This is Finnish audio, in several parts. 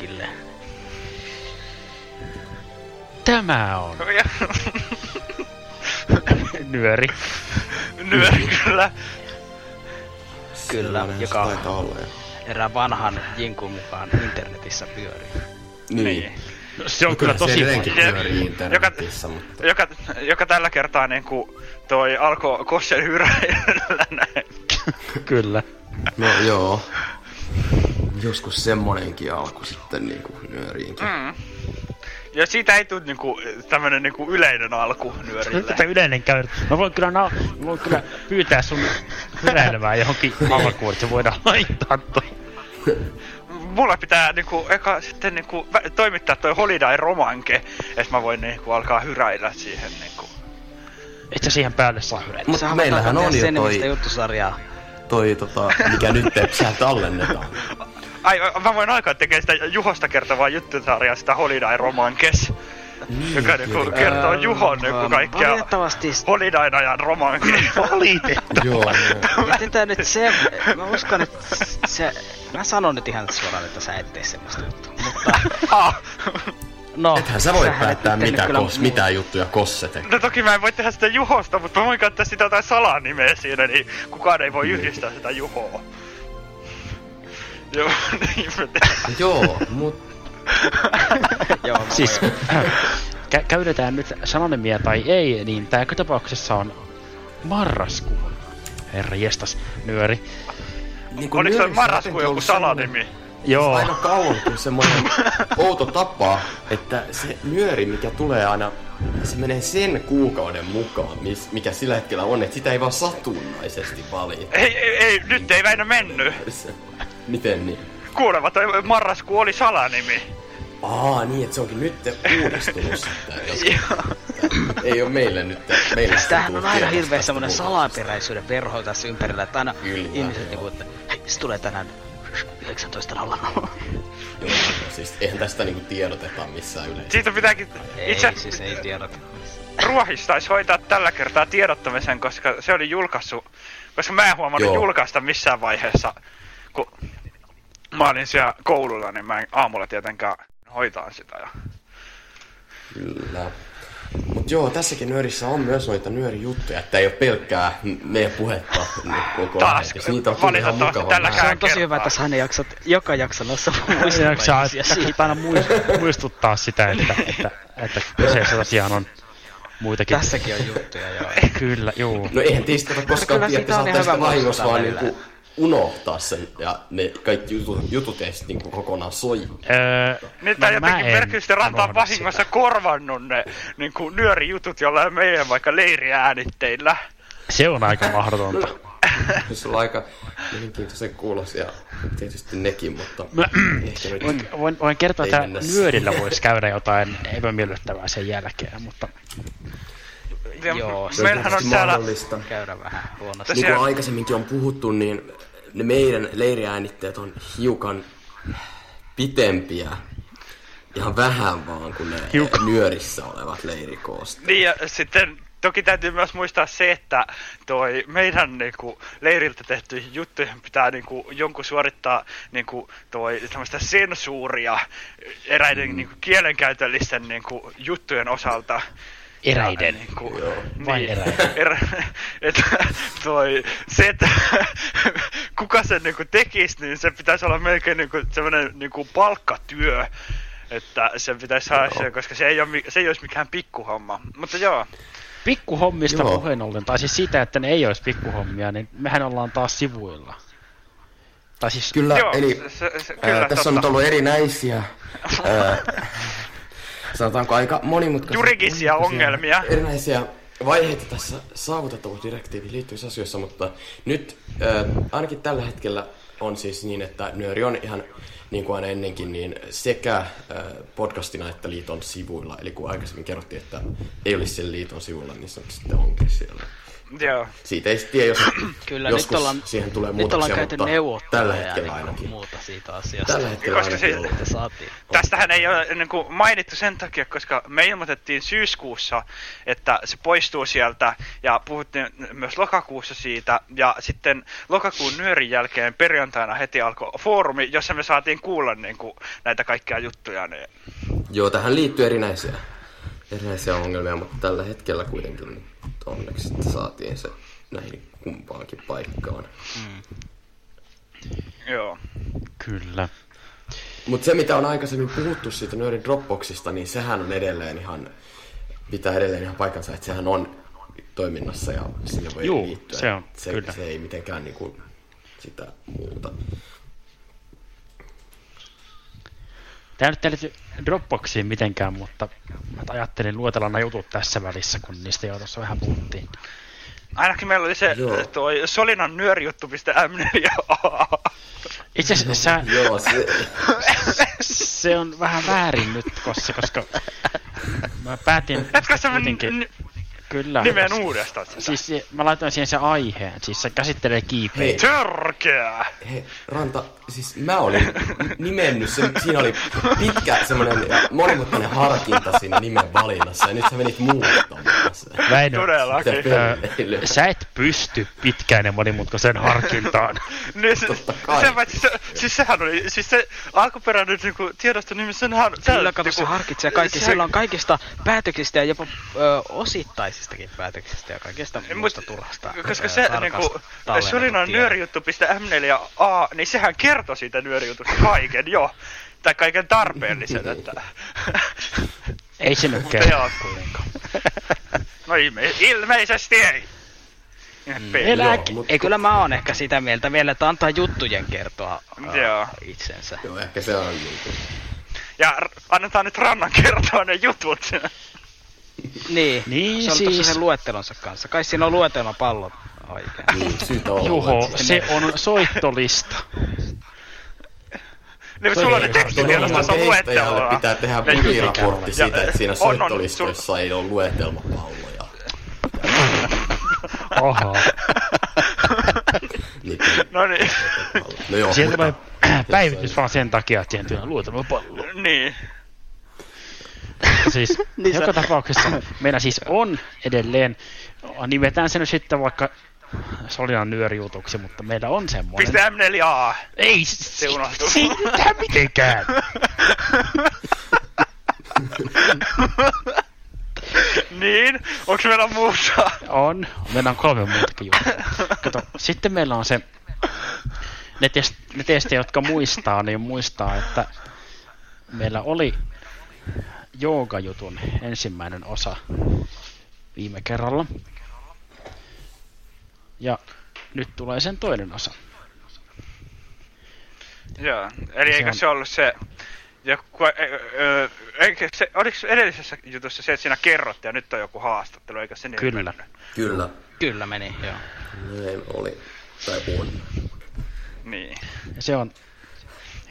Kaikille. Tämä on nyöri. nyöri kyllä. Kyllä, joka- taitaa olla. Erään vanhan jinkun mukaan internetissä pyörii. Niin. No, se on No kyllä se tosi pyörii internetissä, mutta... Joka, joka tällä kertaa niinku toi alkoi Kossen hyräillä näin. Kyllä. No joo. Joskus semmonenkin alku sitten niinku nyöriinkin. Mm. Ja siitä ei tule niinku tämmönen niinku yleinen alku nyörille. Tätä yleinen käy. Mä voin kyllä, na- mä voin kyllä pyytää sun hyräilemään johonkin alkuun, että se voidaan laittaa toi. Mulla pitää niinku eka sitten niinku vä- toimittaa toi Holiday Romanke, että mä voin niinku alkaa hyräillä siihen niinku. Et sä siihen päälle saa hyräillä. Mut Sähän meillähän on jo sen toi, juttusarjaa. toi tota, mikä nyt sehän tallennetaan. Ai, mä voin alkaa tekemään sitä Juhosta kertovaa juttusarjaa, sitä Holiday Romankes. joka niinku tietenkin. kertoo Öö, Juhon niinku kaikkea Valitettavasti Holidayn ajan romankeja. Valitettavasti. Joo, joo. Miten tää nyt se... Mä uskon, että se... Mä sanon nyt ihan suoraan, että sä et tee semmoista juttua. Mutta... ah. No, Ethän sä voi päättää mitä, kyllä kos, mitä juttuja Kosse tekee. No toki mä en voi tehdä sitä Juhosta, mutta mä voin käyttää sitä jotain salanimeä siinä, niin kukaan ei voi yhdistää sitä Juhoa. Joo, niin mä teen. Joo, mut Joo, mä siis kä- käytetään nyt sanonimia tai ei, niin tää joka tapauksessa on marraskuu. Herra jestas, nyöri. niin Oliko se nyörissä marraskuu jotenkin joku salanimi? Joo, aina kauan kuin semmoinen outo tapa, että se nyöri, mikä tulee aina, se menee sen kuukauden mukaan, mis, mikä sillä hetkellä on, että sitä ei vaan satunnaisesti valita. Ei, ei, ei, nyt ei Väinö mennyt. Miten niin? Kuulemma toi marraskuu oli salanimi. Aa, niin, että se onkin nyt uudistunut sitten. jos- ei ole meille nyt. Meille Siis Tämähän on aina hirveä muuta. salaperäisyyden verho tässä ympärillä, että aina Kyllä, ihmiset niinku, että hei, se tulee tänään 19.00. Joo, siis eihän tästä niinku tiedoteta missään yleensä. Siitä pitääkin Ei, itse siis ei tiedota. Ruohis taisi hoitaa tällä kertaa tiedottamisen, koska se oli julkaissut, koska mä en huomannut Joo. julkaista missään vaiheessa, kun mä olin siellä koululla, niin mä en aamulla tietenkään hoitaa sitä. Ja... Kyllä. Mut joo, tässäkin nyörissä on myös noita nyörijuttuja, että ei ole pelkkää meidän puhetta niin koko ajan. Taas, niitä on kyllä ihan valitettavasti tällä. Se on tosi kertaa. hyvä, että sä aina jaksat joka jaksonossa se jaksaa siitä. muistuttaa sitä, että, että, että kyseessä tosiaan on muitakin. Tässäkin on juttuja, joo. Kyllä, juu. No eihän teistä koskaan tiedä, että ihan sitä hyvä vahingossa muistuttaa vaan niinku unohtaa sen ja ne kaikki jutut, jutut ei niinku kokonaan soi. Öö, Nyt no, tää mä jotenkin en Perkysten ranta on unohda vahingossa sitä. korvannut ne niin kuin nyörijutut jollain meidän vaikka leiriäänitteillä. Se on aika mahdotonta. Se on aika mielenkiintoisen kuulos ja tietysti nekin, mutta Mä, ehkä nyt... voin, voin, voin kertoa, että nyörillä voisi käydä jotain epämiellyttävää sen jälkeen, mutta Ja Joo, se Meillähän on tietysti täällä mahdollista. Käydä vähän huonosti. Tässä- Niin kuin aikaisemminkin on puhuttu, niin ne meidän leiriäänitteet on hiukan pitempiä. Ihan vähän vaan kuin ne Hiukan. nyörissä olevat leirikoosta. Niin ja sitten toki täytyy myös muistaa se, että toi meidän niinku, leiriltä tehtyihin juttuihin pitää niinku, jonkun suorittaa niinku, toi tämmöistä sensuuria eräiden mm. niinku, kielenkäytöllisten niinku, juttujen osalta. Eräiden. Ja, niinku, Vain eräiden. Erä, että toi, se, että kuka sen niinku tekisi, niin se pitäisi olla melkein niinku semmoinen niinku palkkatyö. Että sen pitäisi saada se, koska se ei, ole, se ei olisi mikään pikkuhomma. Mutta joo, Pikkuhommista Joo. puheen ollen, tai siis siitä, että ne ei olisi pikkuhommia, niin mehän ollaan taas sivuilla. Tai siis, Kyllä, joo eli se, se, ää, kyllä, tässä on nyt ollut erinäisiä ää, sanotaanko aika monimutkaisia. Juridisia ongelmia. Erinäisiä vaiheita tässä saavutettavuusdirektiiviin liittyvissä asioissa, mutta nyt äh, ainakin tällä hetkellä on siis niin, että nyöri on ihan niin kuin aina ennenkin, niin sekä äh, podcastina että liiton sivuilla. Eli kun aikaisemmin kerrottiin, että ei olisi sen liiton sivuilla, niin se sitten onkin siellä. Joo. Siitä ei sitten tiedä, jos Kyllä, joskus nyt ollaan, siihen tulee nyt muutoksia, ollaan käyty mutta tällä hetkellä niin ainakin. muuta siitä asiasta. Tällä hetkellä Koska ainakin se- saatiin. Tästähän ei ole niin kuin mainittu sen takia, koska me ilmoitettiin syyskuussa, että se poistuu sieltä ja puhuttiin myös lokakuussa siitä. Ja sitten lokakuun nyörin jälkeen perjantaina heti alkoi foorumi, jossa me saatiin kuulla niin kuin, näitä kaikkia juttuja. Niin Joo, tähän liittyy erinäisiä, erinäisiä ongelmia, mutta tällä hetkellä kuitenkin nyt onneksi sitten saatiin se näihin kumpaankin paikkaan. joo. Kyllä. Mutta se, mitä on aikaisemmin puhuttu siitä Nördin Dropboxista, niin sehän on edelleen ihan, pitää edelleen ihan paikkansa, että sehän on toiminnassa ja sinne voi Juu, liittyä. se on, se, kyllä. se ei mitenkään niinku sitä muuta. Tämä nyt ei liity Dropboxiin mitenkään, mutta mä ajattelin luetella nämä jutut tässä välissä, kun niistä jo tuossa vähän puhuttiin. Ainakin meillä oli se Joo. toi Solinan nyörijuttu.m4a. Itse asiassa sä, Joo, se, se on vähän väärin nyt, koska, koska mä päätin Jatka se n- kyllä. nimen uudestaan sitä. Siis se- mä laitoin siihen se aiheen, siis se käsittelee kiipeitä. Hei. Törkeä! Hei, Ranta, siis mä olin nimennyt sen, siinä oli pitkä semmoinen monimutkainen harkinta siinä nimen valinnassa ja nyt sä menit muuttamaan sen. Väinö, Todellakin. Sä et pysty pitkään ja monimutkaiseen harkintaan. Niin, se, Totta kai. se, se, siis sehän oli, siis se alkuperäinen niinku, tiedostonimi, senhän... sehän Kyllä, kato, se niinku- harkitsee kaikki. se- Sillä on kaikista päätöksistä ja jopa ö, osittaisistakin päätöksistä ja kaikesta muusta turhasta. Koska se niinku, tiedot. nyörijuttu.m4a, niin sehän kertoi siitä nyörijutusta kaiken jo. Tai kaiken tarpeellisen, että... Ei se nyt Mutta kuitenkaan. No ilme, ilmeisesti ei. Mm. Elää, Joo, mut- Ei, kyllä mä oon ehkä sitä mieltä vielä, että antaa juttujen kertoa Joo. itsensä. Joo, ehkä se on niinku. Ja r- annetaan nyt Rannan kertoa ne jutut. Niin, Niin, se oli siis- sen luettelonsa kanssa. Kai siinä on luetelmapallot oikein. Niin, olla. Juho, se on soittolista. Niin sulla on ne tekstitiedostossa Ohjelman kehittäjälle luetteloa. pitää tehdä budiraportti ja- siitä, että siinä on- on, soittolistoissa ei ole luetelmapalloja. Oho. Niin, No niin. no joo, mutta- tulee päivitys vaan sen takia, että siihen tulee luotama pallo. niin. Siis Niin joka tapauksessa meillä siis on edelleen, nimetään se nyt sitten vaikka Solinan nyörijutuksi, mutta meillä on semmoinen. Piste M4A. Ei Se unohtuu. sitä mitenkään. niin. Onks meillä muuta? On. Meillä on kolme muutakin juttua. Kato, sitten meillä on se, ne, test, ne testejä, jotka muistaa, niin muistaa, että meillä oli joogajutun ensimmäinen osa viime kerralla. Ja nyt tulee sen toinen osa. Joo. Eli Se eikö on- se ollut se... Joku, ö, ö, eikö se, oliko edellisessä jutussa se, että siinä kerrottiin ja nyt on joku haastattelu, eikö se niin Kyllä. mennyt? Kyllä, Kyllä meni, joo. näin oli. Tai on. Niin. Ja se on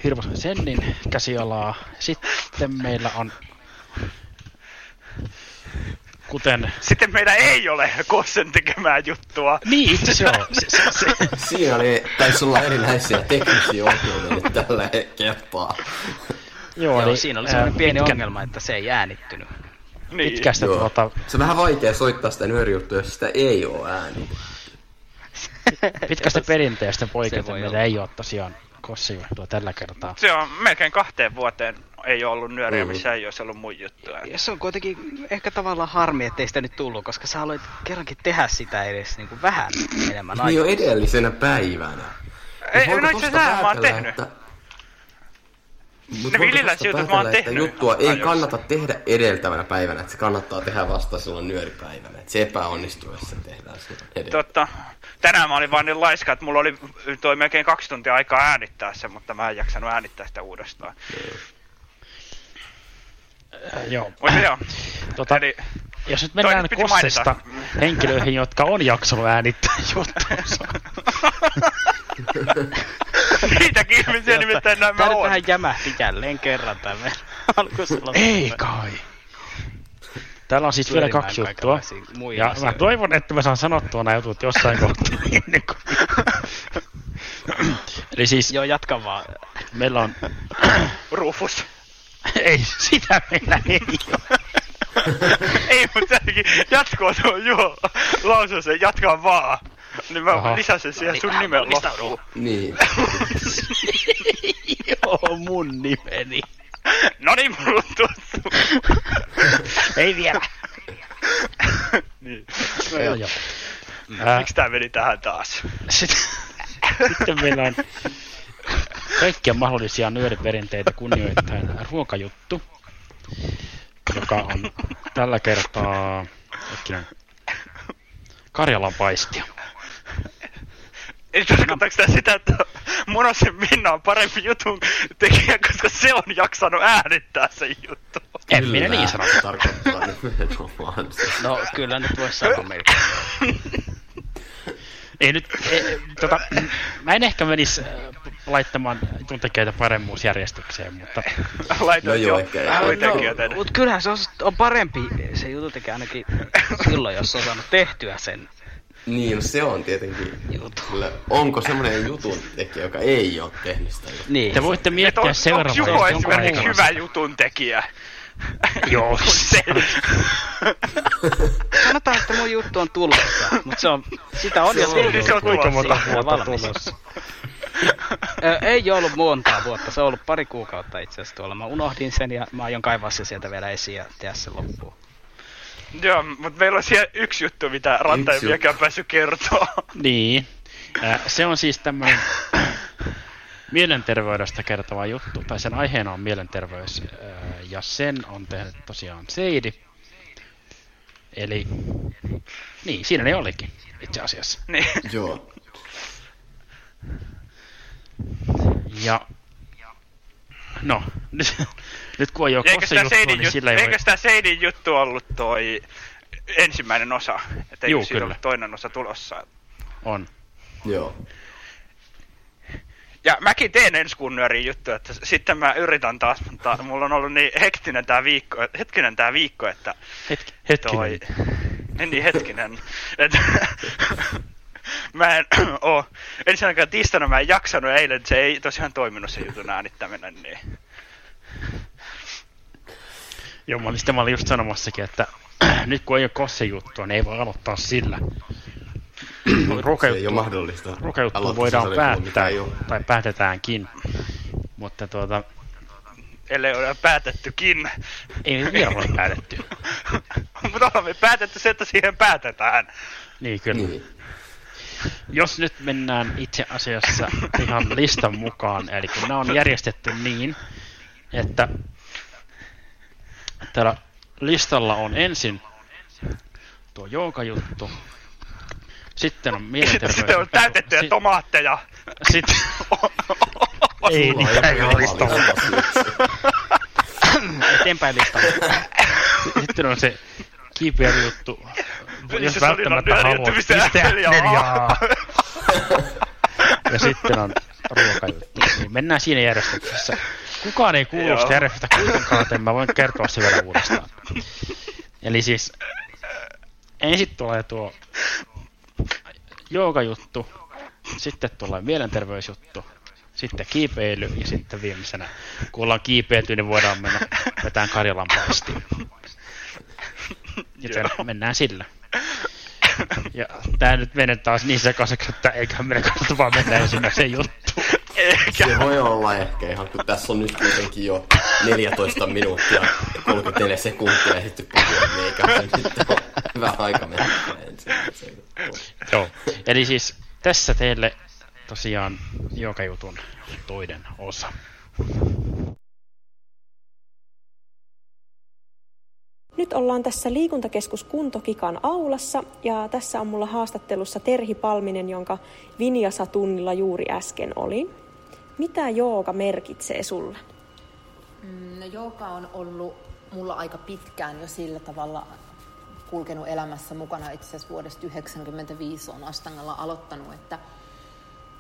Hirvosen Sennin käsialaa. Sitten meillä on, kuten... Sitten meillä ei ole Kossen tekemää juttua. Niin, itse se on. Se, se, se, Siinä oli, taisi olla erinäisiä teknisiä ongelmia nyt tällä kertaa. joo, Joo, eli, siinä oli ää, semmoinen pieni pitkän- ongelma, että se ei äänittynyt. Niin. Pitkästä Joo. tuota, Se on vähän vaikea soittaa sitä nyörijuttua, jos sitä ei ole ääni. pitkästä perinteestä Se poiketen meillä ei ole tosiaan kossijuttua tällä kertaa. Se on melkein kahteen vuoteen ei ole ollut nyöriä, Mhm. missä ei olisi ollut mun juttuja. Ja se on kuitenkin ehkä tavallaan harmi, ettei sitä nyt tullut, koska sä aloit kerrankin tehdä sitä edes niin kuin vähän enemmän Niin jo aikaa. edellisenä päivänä. Ei, no itse mä oon tehnyt. Että... Mut Ne tosta jutut mä oon tehnyt juttua ei ajoissa. kannata tehdä edeltävänä päivänä, että se kannattaa tehdä vasta silloin nyöripäivänä. Että se epäonnistuu, jos se tehdään silloin edelleen. Totta. Tänään mä olin vaan niin laiska, että mulla oli toi melkein kaksi tuntia aikaa äänittää sen, mutta mä en jaksanut äänittää sitä uudestaan. Äh, joo. Mutta joo, Tota, eli jos nyt mennään nyt Kossesta mainita. henkilöihin, jotka on jaksanut äänittää juttuunsa. niitäkin ihmisiä nimittäin nämä on. vähän jämähti jälleen kerran tämä. Ei kai. Täällä on siis vielä kaksi juttua. Ja mä asioita. toivon, että mä saan sanottua nämä jutut jossain kohtaa. ennen kuin- Eli siis Joo, jatka vaan. meillä on... Rufus. ei, sitä meillä ei ole. Ei, mutta jatkoa tuo Juho lausuu sen, jatkaa vaan. Niin mä Aha. lisäsin siihen sun nimen loppuun. Niin. Joo, mun nimeni. No niin, mulla on tuttu. Ei vielä. niin. No, joo, joo. Ää, Miksi tää meni tähän taas? Sitten, sitten meillä on kaikkia mahdollisia nyöriperinteitä kunnioittain ruokajuttu, joka on tällä kertaa hetkinen, Karjalan paistia. Eli tarkoittaako tää sitä, että Monosen Minna on parempi jutun tekijä, koska se on jaksanut äänittää sen juttu? En minä niin sano. Tarkoittaa nimenomaan. No, kyllä nyt voisi sanoa melkein. Ei nyt, ei, tota, mä en ehkä menisi äh, laittamaan tuntekijöitä paremmuusjärjestykseen, mutta Laitoit No joo, jo ehkä- kuitenkin, no, joten... mut kyllähän se on, on parempi se juttu tekee ainakin silloin, jos on saanut tehtyä sen Niin, no se on tietenkin. jutun. Kyllä. Onko semmoinen jutun tekijä, joka ei ole tehnyt sitä? Niin. te voitte Et miettiä on, onko. Juho esimerkiksi hyvä jutun tekijä? Joo. Sanotaan, että mun juttu on tulossa, mutta se on, sitä on Se jo on- se on Kuinka monta vuotta tulossa? Ö, ei ollut montaa vuotta, se on ollut pari kuukautta itse asiassa tuolla. Mä unohdin sen ja mä aion kaivaa sen sieltä vielä esiin ja tehdä sen loppuun. joo, mutta meillä on siellä yksi juttu, mitä Ranta ei vieläkään päässyt kertoa. Niin. Se on siis tämmöinen mielenterveydestä kertova juttu, tai sen aiheena on mielenterveys, äh, ja sen on tehnyt tosiaan Seidi. Eli, niin, siinä ne olikin, itse asiassa. niin. Joo. Ja, no, nyt, nyt kun on jo Eikö sitä juttu, Seidin, niin juttu, sillä ei eikö sitä Seidin juttu ollut toi ensimmäinen osa? Että eikö Juu, kyllä. ollut toinen osa tulossa? On. Joo. Ja mäkin teen ensi kuun nyöriin juttu, että sitten mä yritän taas, mutta mulla on ollut niin hektinen tää viikko, hetkinen tää viikko, että Hetki, hetkinen. toi... Niin, niin hetkinen. Et, mä en oo, ensinnäkään tiistaina mä en jaksanut ja eilen se ei tosiaan toiminut se jutun äänittäminen, niin... Joo, mä olin, mä olin just sanomassakin, että nyt kun ei ole Kosse juttua, niin ei voi aloittaa sillä. Se ei ole mahdollista. aloittaa voidaan päättää, mitä ei ole. tai päätetäänkin. Mutta tuota, Ellei ole päätettykin. ei me vielä ole päätetty. Mutta olemme päätetty se, että siihen päätetään. Niin kyllä. Niin. Jos nyt mennään itse asiassa ihan listan mukaan, eli kun nämä on järjestetty niin, että täällä listalla on ensin tuo joukajuttu, sitten on mielenterveys. sitten on täytettyjä Si- tomaatteja. Sitten, ei niitä ei ole listalla. Eteenpäin listalla. Sitten on se kiipeäjuttu. Jos Se oli välttämättä haluat juttu, pistää. Ja sitten on ruokajuttu. Niin mennään siinä järjestyksessä. Kukaan ei kuulu sitä järjestystä kuitenkaan, joten mä voin kertoa se vielä uudestaan. Eli siis ensin tulee tuo joogajuttu, sitten tulee mielenterveysjuttu, sitten kiipeily ja sitten viimeisenä, kun ollaan kiipeilty, niin voidaan mennä vetään Karjalan paistiin. Joten mennään sillä. Ja tää nyt menee taas niin sekaiseksi, että eiköhän meidän kannata vaan mennä ensimmäiseen juttuun. Eikä. Se voi olla ehkä ihan, kun tässä on nyt kuitenkin jo 14 minuuttia ja 34 sekuntia ja sitten puhua, niin eikä nyt ole hyvä aika mennä ensin. Joo. Eli siis tässä teille tosiaan joka jutun toinen osa. Nyt ollaan tässä liikuntakeskus Kuntokikan aulassa ja tässä on mulla haastattelussa Terhi Palminen, jonka Vinjasa-tunnilla juuri äsken oli. Mitä jooga merkitsee sulle? Mm, No jooga on ollut mulla aika pitkään jo sillä tavalla kulkenut elämässä mukana. Itse asiassa vuodesta 1995 on Astangalla aloittanut, että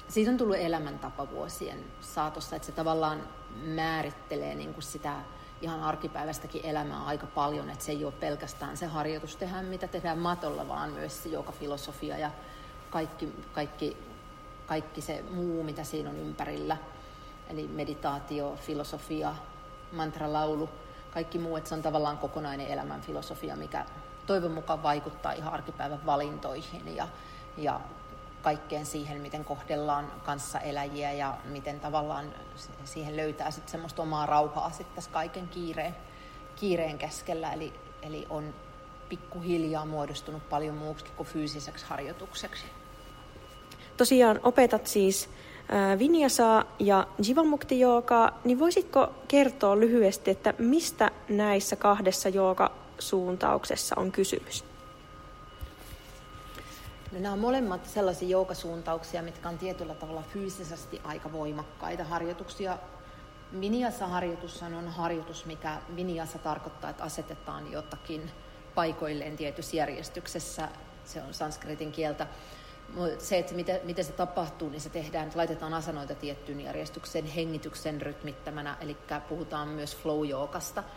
siitä on tullut elämäntapa vuosien saatossa, että se tavallaan määrittelee niin kuin sitä ihan arkipäivästäkin elämää aika paljon, että se ei ole pelkästään se harjoitus tehdä, mitä tehdään matolla, vaan myös se joka filosofia ja kaikki, kaikki, kaikki se muu, mitä siinä on ympärillä. Eli meditaatio, filosofia, mantralaulu, kaikki muu, että se on tavallaan kokonainen elämän filosofia, mikä toivon mukaan vaikuttaa ihan arkipäivän valintoihin ja, ja kaikkeen siihen, miten kohdellaan kanssaeläjiä ja miten tavallaan siihen löytää sitten semmoista omaa rauhaa sitten tässä kaiken kiireen, kiireen keskellä. Eli, eli on pikkuhiljaa muodostunut paljon muuksi kuin fyysiseksi harjoitukseksi. Tosiaan opetat siis Vinyasaa ja Jivamukti joogaa, niin voisitko kertoa lyhyesti, että mistä näissä kahdessa joogasuuntauksessa on kysymys? No, nämä on molemmat sellaisia joukasuuntauksia, mitkä on tietyllä tavalla fyysisesti aika voimakkaita harjoituksia. Vinyasa-harjoitus on harjoitus, mikä Vinyasa tarkoittaa, että asetetaan jotakin paikoilleen tietyssä järjestyksessä. Se on sanskritin kieltä. Se, että miten, miten se tapahtuu, niin se tehdään, että laitetaan asanoita tiettyyn järjestykseen hengityksen rytmittämänä, eli puhutaan myös flow-jookasta –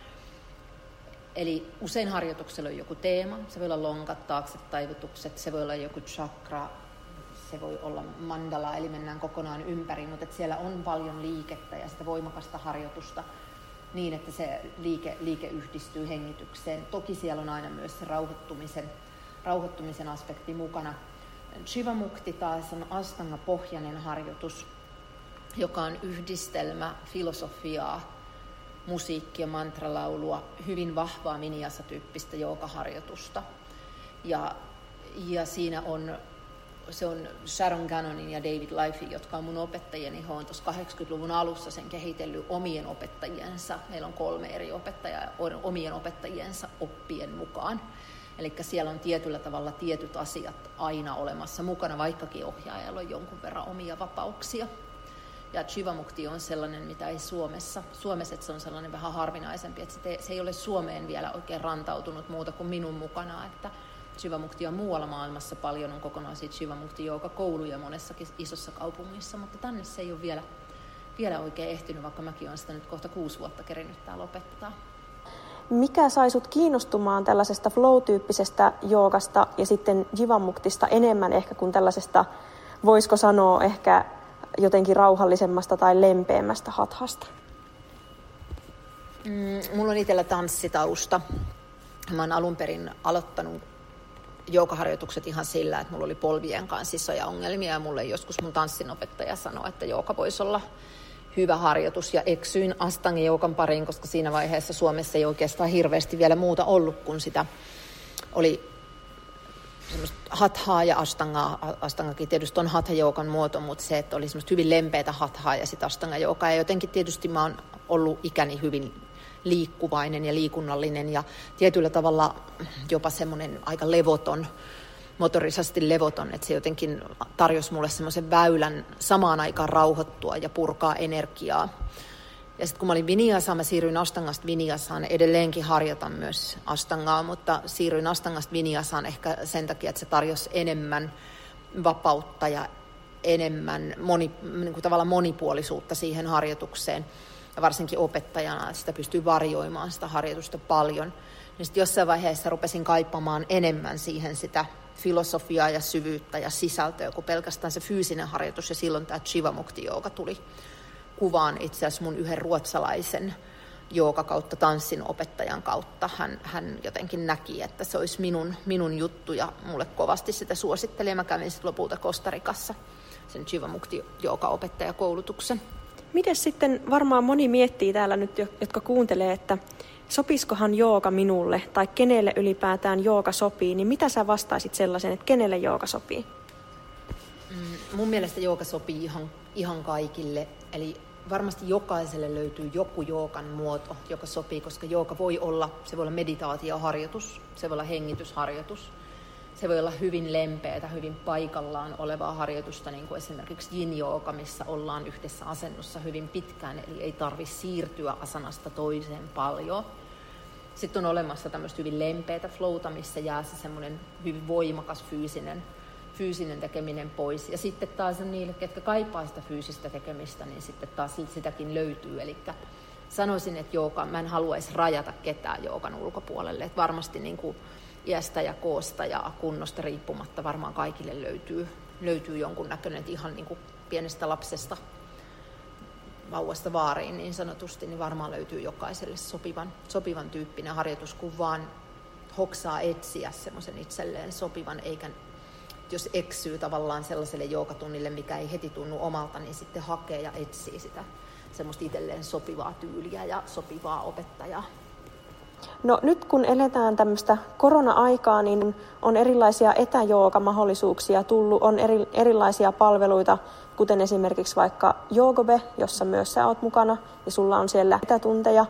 Eli usein harjoituksella on joku teema. Se voi olla lonkat, taakse taivutukset, se voi olla joku chakra, se voi olla mandala, eli mennään kokonaan ympäri, mutta että siellä on paljon liikettä ja sitä voimakasta harjoitusta niin, että se liike, liike yhdistyy hengitykseen. Toki siellä on aina myös se rauhoittumisen, rauhoittumisen aspekti mukana. Shivamukti taas on astanga-pohjainen harjoitus, joka on yhdistelmä filosofiaa, musiikkia, mantralaulua, hyvin vahvaa miniassa-tyyppistä joogaharjoitusta. Ja, ja siinä on, se on Sharon Gannonin ja David Lifey, jotka on mun opettajien He on tuossa 80-luvun alussa sen kehitellyt omien opettajiensa. Meillä on kolme eri opettajaa omien opettajiensa oppien mukaan. Eli siellä on tietyllä tavalla tietyt asiat aina olemassa mukana, vaikkakin ohjaajalla on jonkun verran omia vapauksia. Ja Chivamukti on sellainen, mitä ei Suomessa. Suomessa se on sellainen vähän harvinaisempi, että se, ei ole Suomeen vielä oikein rantautunut muuta kuin minun mukana, että Chivamukti on muualla maailmassa paljon, on kokonaisia Chivamukti joka kouluja monessakin isossa kaupungissa, mutta tänne se ei ole vielä, vielä oikein ehtinyt, vaikka mäkin olen sitä nyt kohta kuusi vuotta kerinyt täällä opettaa. Mikä sai sut kiinnostumaan tällaisesta flow-tyyppisestä joogasta ja sitten jivamuktista enemmän ehkä kuin tällaisesta, voisiko sanoa ehkä jotenkin rauhallisemmasta tai lempeämmästä hathasta? Mm, mulla on itsellä tanssitausta. Mä oon alun perin aloittanut joukaharjoitukset ihan sillä, että mulla oli polvien kanssa isoja ongelmia ja mulle joskus mun tanssinopettaja sanoi, että jouka voisi olla hyvä harjoitus ja eksyin Astangi joukan pariin, koska siinä vaiheessa Suomessa ei oikeastaan hirveästi vielä muuta ollut kuin sitä oli hathaa ja astangaa. Astangakin tietysti on hatha muoto, mutta se, että oli semmoista hyvin lempeätä hathaa ja sitten astanga joka. Ja jotenkin tietysti mä oon ollut ikäni hyvin liikkuvainen ja liikunnallinen ja tietyllä tavalla jopa semmoinen aika levoton, motorisesti levoton, että se jotenkin tarjosi mulle semmoisen väylän samaan aikaan rauhoittua ja purkaa energiaa. Ja sitten kun mä olin Viniassa, mä siirryin Astangasta Viniasaan. Edelleenkin harjoitan myös Astangaa, mutta siirryin Astangasta Viniasaan ehkä sen takia, että se tarjosi enemmän vapautta ja enemmän moni, niin kuin tavallaan monipuolisuutta siihen harjoitukseen. Ja varsinkin opettajana, että sitä pystyy varjoimaan sitä harjoitusta paljon. Niin sitten jossain vaiheessa rupesin kaipaamaan enemmän siihen sitä filosofiaa ja syvyyttä ja sisältöä kuin pelkästään se fyysinen harjoitus. Ja silloin tämä Chivamukti joka tuli kuvaan itse asiassa mun yhden ruotsalaisen jooga kautta tanssin opettajan kautta. Hän, hän jotenkin näki, että se olisi minun, minun juttu ja mulle kovasti sitä suositteli. Mä kävin sitten lopulta Kostarikassa sen Chivamukti jooga opettajakoulutuksen. Miten sitten varmaan moni miettii täällä nyt, jotka kuuntelee, että sopiskohan jooga minulle tai kenelle ylipäätään jooga sopii, niin mitä sä vastaisit sellaisen, että kenelle jooga sopii? Mm, mun mielestä jooga sopii ihan, ihan kaikille. Eli varmasti jokaiselle löytyy joku jookan muoto, joka sopii, koska jooga voi olla, se voi olla meditaatioharjoitus, se voi olla hengitysharjoitus, se voi olla hyvin lempeätä, hyvin paikallaan olevaa harjoitusta, niin kuin esimerkiksi yin missä ollaan yhdessä asennossa hyvin pitkään, eli ei tarvi siirtyä asanasta toiseen paljon. Sitten on olemassa tämmöistä hyvin lempeätä flowta, missä jää se semmoinen hyvin voimakas fyysinen, fyysinen tekeminen pois. Ja sitten taas niille, ketkä kaipaa sitä fyysistä tekemistä, niin sitten taas sitäkin löytyy. Eli sanoisin, että jooga, mä en haluaisi rajata ketään joogan ulkopuolelle. Että varmasti niin kuin iästä ja koosta ja kunnosta riippumatta varmaan kaikille löytyy, löytyy jonkunnäköinen, että ihan niin kuin pienestä lapsesta vauvasta vaariin niin sanotusti, niin varmaan löytyy jokaiselle sopivan, sopivan tyyppinen harjoitus, kun vaan hoksaa etsiä semmoisen itselleen sopivan, eikä jos eksyy tavallaan sellaiselle joukatunnille, mikä ei heti tunnu omalta, niin sitten hakee ja etsii sitä semmoista itselleen sopivaa tyyliä ja sopivaa opettajaa. No nyt kun eletään tämmöistä korona-aikaa, niin on erilaisia etäjooga-mahdollisuuksia tullut, on eri, erilaisia palveluita, kuten esimerkiksi vaikka Jogobe, jossa myös sä oot mukana ja sulla on siellä etätunteja.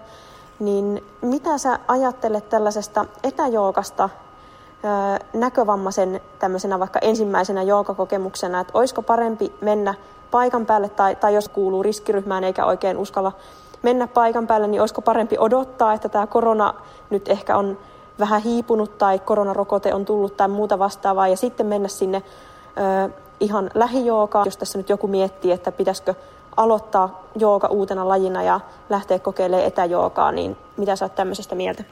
Niin mitä sä ajattelet tällaisesta etäjoogasta näkövammaisen tämmöisenä vaikka ensimmäisenä joogakokemuksena, että olisiko parempi mennä paikan päälle tai, tai jos kuuluu riskiryhmään eikä oikein uskalla mennä paikan päälle, niin olisiko parempi odottaa, että tämä korona nyt ehkä on vähän hiipunut tai koronarokote on tullut tai muuta vastaavaa ja sitten mennä sinne ö, ihan lähijoogaan, jos tässä nyt joku miettii, että pitäisikö aloittaa jooga uutena lajina ja lähteä kokeilemaan etäjoogaa, niin mitä sä oot tämmöisestä mieltä?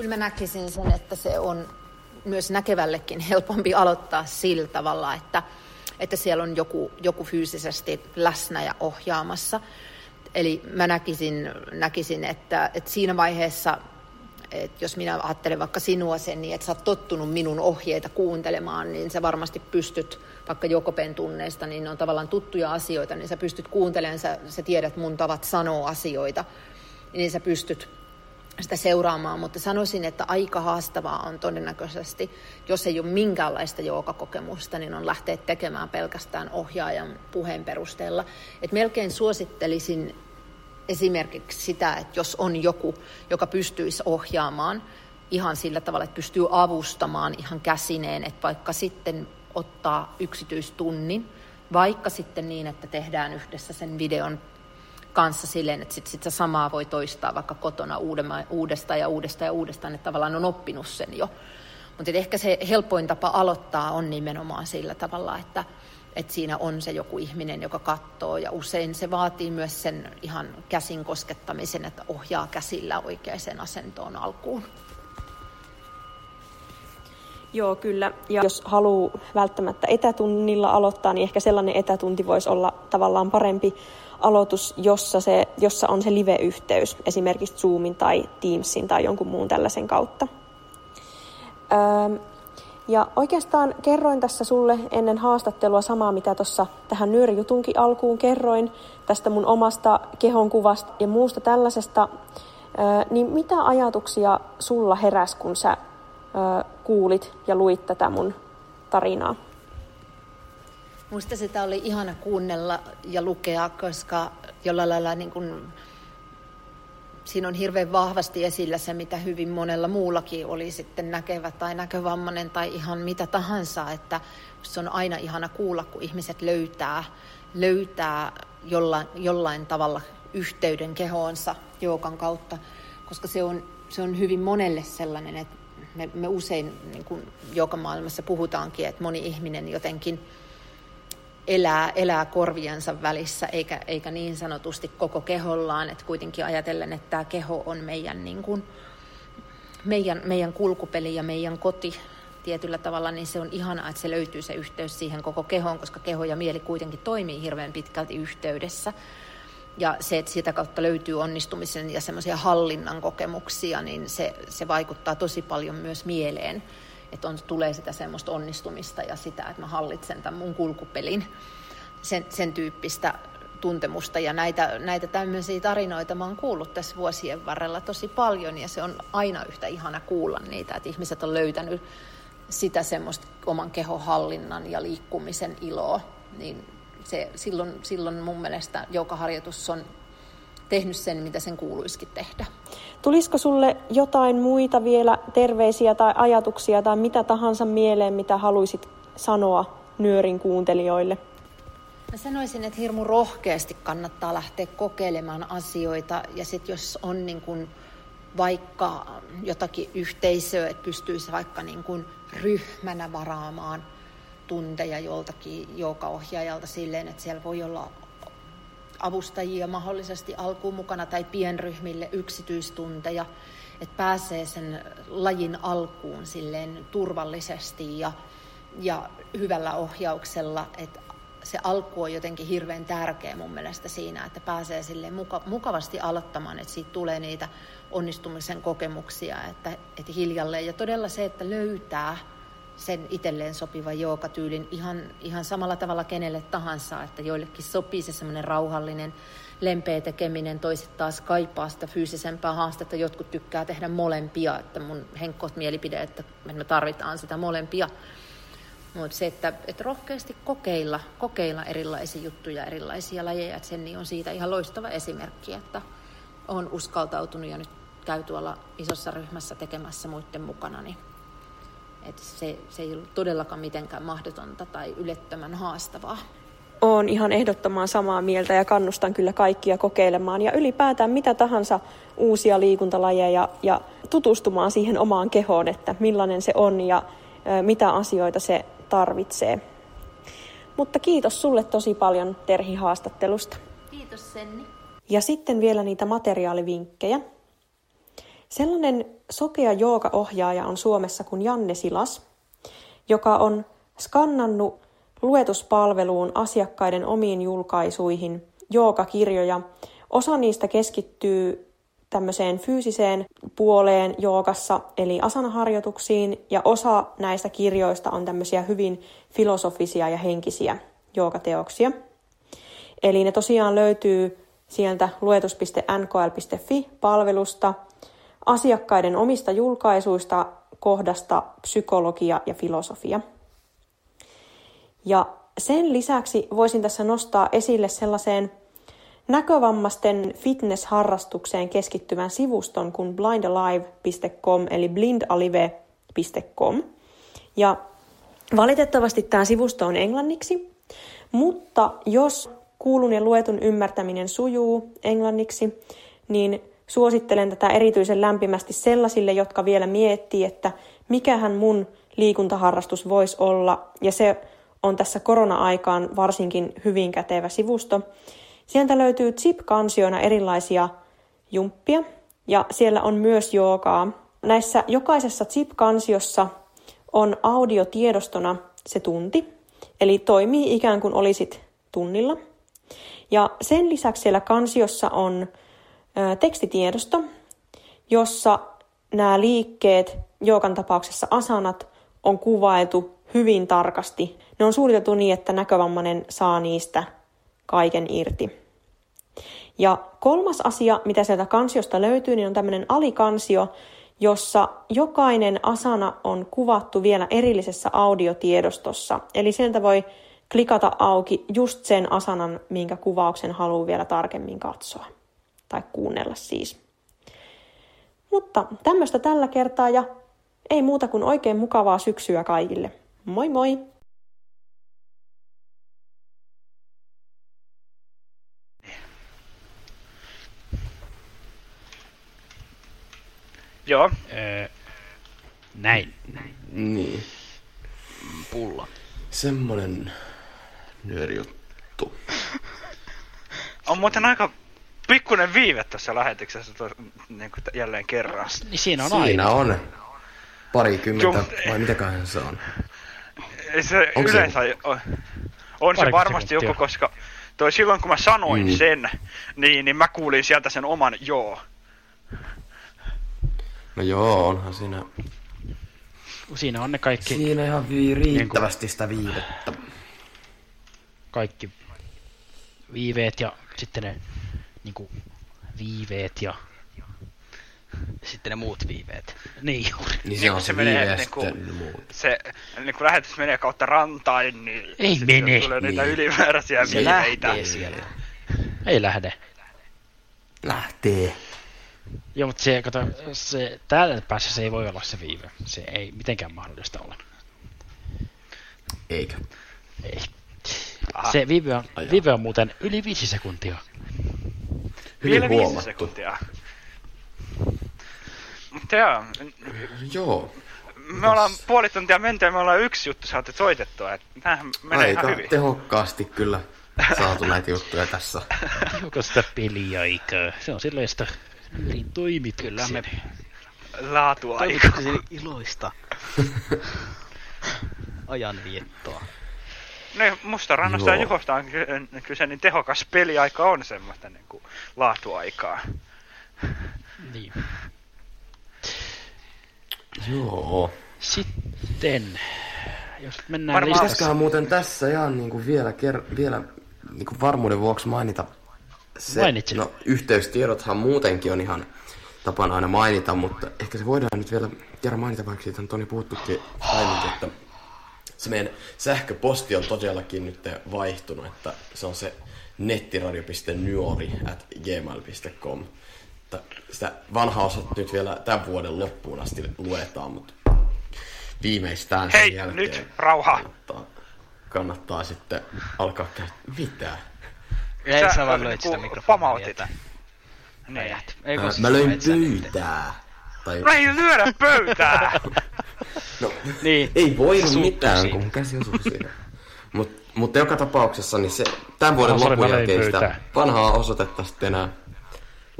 Kyllä mä näkisin sen, että se on myös näkevällekin helpompi aloittaa sillä tavalla, että, että siellä on joku, joku fyysisesti läsnä ja ohjaamassa. Eli mä näkisin, näkisin että, että siinä vaiheessa, että jos minä ajattelen vaikka sinua sen, niin että sä oot tottunut minun ohjeita kuuntelemaan, niin sä varmasti pystyt, vaikka Jokopen tunneista, niin ne on tavallaan tuttuja asioita, niin sä pystyt kuuntelemaan, sä, sä tiedät mun tavat sanoa asioita, niin sä pystyt sitä seuraamaan, mutta sanoisin, että aika haastavaa on todennäköisesti, jos ei ole minkäänlaista joogakokemusta, niin on lähteä tekemään pelkästään ohjaajan puheen perusteella. Et melkein suosittelisin esimerkiksi sitä, että jos on joku, joka pystyisi ohjaamaan ihan sillä tavalla, että pystyy avustamaan ihan käsineen, että vaikka sitten ottaa yksityistunnin, vaikka sitten niin, että tehdään yhdessä sen videon kanssa silleen, että sit samaa voi toistaa vaikka kotona uudestaan ja uudestaan ja uudestaan, että tavallaan on oppinut sen jo. Mutta ehkä se helpoin tapa aloittaa on nimenomaan sillä tavalla, että, että siinä on se joku ihminen, joka katsoo ja usein se vaatii myös sen ihan käsin koskettamisen, että ohjaa käsillä oikeaan asentoon alkuun. Joo, kyllä. Ja jos haluaa välttämättä etätunnilla aloittaa, niin ehkä sellainen etätunti voisi olla tavallaan parempi aloitus, jossa, se, jossa on se live-yhteys, esimerkiksi Zoomin tai Teamsin tai jonkun muun tällaisen kautta. Öö, ja oikeastaan kerroin tässä sulle ennen haastattelua samaa, mitä tuossa tähän nyörijutunkin alkuun kerroin, tästä mun omasta kehonkuvasta ja muusta tällaisesta. Öö, niin mitä ajatuksia sulla heräs, kun sä öö, kuulit ja luit tätä mun tarinaa? Muista sitä oli ihana kuunnella ja lukea, koska jollain lailla niin kuin, siinä on hirveän vahvasti esillä se, mitä hyvin monella muullakin oli sitten näkevä tai näkövammainen tai ihan mitä tahansa, että se on aina ihana kuulla, kun ihmiset löytää, löytää jollain, jollain tavalla yhteyden kehoonsa joukan kautta, koska se on, se on hyvin monelle sellainen, että me, me usein niin kuin joka maailmassa puhutaankin, että moni ihminen jotenkin elää, elää korviensa välissä, eikä, eikä niin sanotusti koko kehollaan, että kuitenkin ajatellen, että tämä keho on meidän, niin kuin, meidän, meidän kulkupeli ja meidän koti tietyllä tavalla, niin se on ihanaa, että se löytyy se yhteys siihen koko kehoon, koska keho ja mieli kuitenkin toimii hirveän pitkälti yhteydessä. Ja se, että sitä kautta löytyy onnistumisen ja semmoisia hallinnan kokemuksia, niin se, se vaikuttaa tosi paljon myös mieleen että on, tulee sitä semmoista onnistumista ja sitä, että mä hallitsen tämän mun kulkupelin, sen, sen tyyppistä tuntemusta. Ja näitä, näitä tämmöisiä tarinoita mä oon kuullut tässä vuosien varrella tosi paljon ja se on aina yhtä ihana kuulla niitä, että ihmiset on löytänyt sitä semmoista oman kehohallinnan ja liikkumisen iloa, niin se, silloin, silloin mun mielestä joka harjoitus on tehnyt sen, mitä sen kuuluisikin tehdä. Tulisiko sulle jotain muita vielä terveisiä tai ajatuksia tai mitä tahansa mieleen, mitä haluaisit sanoa nyörin kuuntelijoille? Mä sanoisin, että hirmu rohkeasti kannattaa lähteä kokeilemaan asioita ja sitten jos on niin kun vaikka jotakin yhteisöä, että pystyisi vaikka niin kuin ryhmänä varaamaan tunteja joltakin joogaohjaajalta silleen, että siellä voi olla avustajia mahdollisesti alkuun mukana tai pienryhmille yksityistunteja, että pääsee sen lajin alkuun silleen turvallisesti ja, ja hyvällä ohjauksella, että se alku on jotenkin hirveän tärkeä mun mielestä siinä, että pääsee sille muka, mukavasti aloittamaan, että siitä tulee niitä onnistumisen kokemuksia, että, että hiljalleen. Ja todella se, että löytää sen itselleen sopivan joogatyylin ihan, ihan samalla tavalla kenelle tahansa, että joillekin sopii se semmoinen rauhallinen, lempeä tekeminen, toiset taas kaipaa sitä fyysisempää haastetta, jotkut tykkää tehdä molempia, että mun henkkoot mielipide, että me tarvitaan sitä molempia. Mutta se, että, että rohkeasti kokeilla, kokeilla erilaisia juttuja, erilaisia lajeja, että Senni on siitä ihan loistava esimerkki, että on uskaltautunut ja nyt käy tuolla isossa ryhmässä tekemässä muiden mukana, niin että se, se ei ollut todellakaan mitenkään mahdotonta tai ylettömän haastavaa. Olen ihan ehdottomaan samaa mieltä ja kannustan kyllä kaikkia kokeilemaan ja ylipäätään mitä tahansa uusia liikuntalajeja ja tutustumaan siihen omaan kehoon, että millainen se on ja mitä asioita se tarvitsee. Mutta kiitos sulle tosi paljon Terhi haastattelusta. Kiitos Senni. Ja sitten vielä niitä materiaalivinkkejä. Sellainen sokea jooga-ohjaaja on Suomessa kuin Janne Silas, joka on skannannut luetuspalveluun asiakkaiden omiin julkaisuihin joogakirjoja. Osa niistä keskittyy tämmöiseen fyysiseen puoleen joogassa, eli asanaharjoituksiin, ja osa näistä kirjoista on tämmöisiä hyvin filosofisia ja henkisiä joogateoksia. Eli ne tosiaan löytyy sieltä luetus.nkl.fi-palvelusta, asiakkaiden omista julkaisuista kohdasta psykologia ja filosofia. Ja sen lisäksi voisin tässä nostaa esille sellaiseen näkövammaisten fitness-harrastukseen keskittyvän sivuston kuin blindalive.com eli blindalive.com. Ja valitettavasti tämä sivusto on englanniksi, mutta jos kuulun ja luetun ymmärtäminen sujuu englanniksi, niin suosittelen tätä erityisen lämpimästi sellaisille, jotka vielä miettii, että mikähän mun liikuntaharrastus voisi olla, ja se on tässä korona-aikaan varsinkin hyvin kätevä sivusto. Sieltä löytyy Zip-kansioina erilaisia jumppia ja siellä on myös joogaa. Näissä jokaisessa Zip-kansiossa on audiotiedostona se tunti, eli toimii ikään kuin olisit tunnilla. Ja sen lisäksi siellä kansiossa on tekstitiedosto, jossa nämä liikkeet, joogan tapauksessa asanat, on kuvailtu hyvin tarkasti. Ne on suunniteltu niin, että näkövammainen saa niistä kaiken irti. Ja kolmas asia, mitä sieltä kansiosta löytyy, niin on tämmöinen alikansio, jossa jokainen asana on kuvattu vielä erillisessä audiotiedostossa. Eli sieltä voi klikata auki just sen asanan, minkä kuvauksen haluaa vielä tarkemmin katsoa. Tai kuunnella siis. Mutta tämmöistä tällä kertaa ja ei muuta kuin oikein mukavaa syksyä kaikille. Moi moi! Joo. Öö, näin. Niin. Pulla. Semmonen nyörijuttu. On muuten aika pikkuinen viive tässä lähetyksessä to, niin kuin jälleen kerran. Niin siinä on Siinä aina. on parikymmentä, Joo. vai mitäköhän se on? Ei se Onko se yleensä on, on se varmasti sekuntia. joku, koska toi silloin kun mä sanoin Mm. sen, niin, niin mä kuulin sieltä sen oman joo. No joo, onhan siinä, Siinä on ne kaikki, siinä ihan vi- riittävästi sitä viivettä. kaikki viiveet ja sitten ne niinku, viiveet ja Sitten ne muut viiveet. niin juuri. Niin Niin se kun on se menee sitten ne muut. Se, niin kun lähetys menee kautta rantain, niin Ei mene. tulee niitä Niin. ylimääräisiä Se viiveitä. lähtee sieltä. Ei lähde. Lähtee. Joo, mutta se, kato, se, täällä päässä se ei voi olla se viive. Se ei mitenkään mahdollista olla. Eikä. Ei. Aha. Se viive on, viive on muuten yli viisi sekuntia. Hyvin Vielä viisi huomattu. sekuntia. Mutta joo, Joo. me ollaan puoli tuntia menty ja me ollaan yksi juttu saatu soitettua. Et tämähän menee Aika ihan hyvin. tehokkaasti kyllä saatu näitä juttuja tässä. Tehokasta peliaikaa. Se on sellaista nyörin toimituksen. Kyllä me toivotukseni iloista ajanviettoa. No Mustarannasta ja Joo. Juhosta on ky- kyse, niin tehokas peliaika on semmoista niin kuin laatuaikaa. Niin. Joo. Sitten, jos mennään Varmaan- listassa... Pitäisiköhän muuten tässä ihan niinku vielä, ker- vielä niinku varmuuden vuoksi mainita se, Mainitse. no yhteystiedothan muutenkin on ihan tapana aina mainita, mutta ehkä se voidaan nyt vielä kerran mainita, vaikka siitä on Toni puhuttukin aiemmin, että se meidän sähköposti on todellakin nyt vaihtunut, että se on se nettiradio.nyori at gmail.com. Sitä vanhaa osoitetta nyt vielä tämän vuoden loppuun asti luetaan, mutta viimeistään sen Hei, jälkeen nyt, rauha. kannattaa, kannattaa sitten alkaa käyttää. Mitä? Ei Sä, sä vaan löit sitä ku- mikrofonia. pamautit. Niin. siis Mä löin pyytää. Tai, No ei lyödä pöytää! no, Niin. ei voi mitään, kun mun käsi osui siihen. Mut, mutta joka tapauksessa niin se, tämän vuoden sorry, lopun jälkeen sitä vanhaa osoitetta sitten enää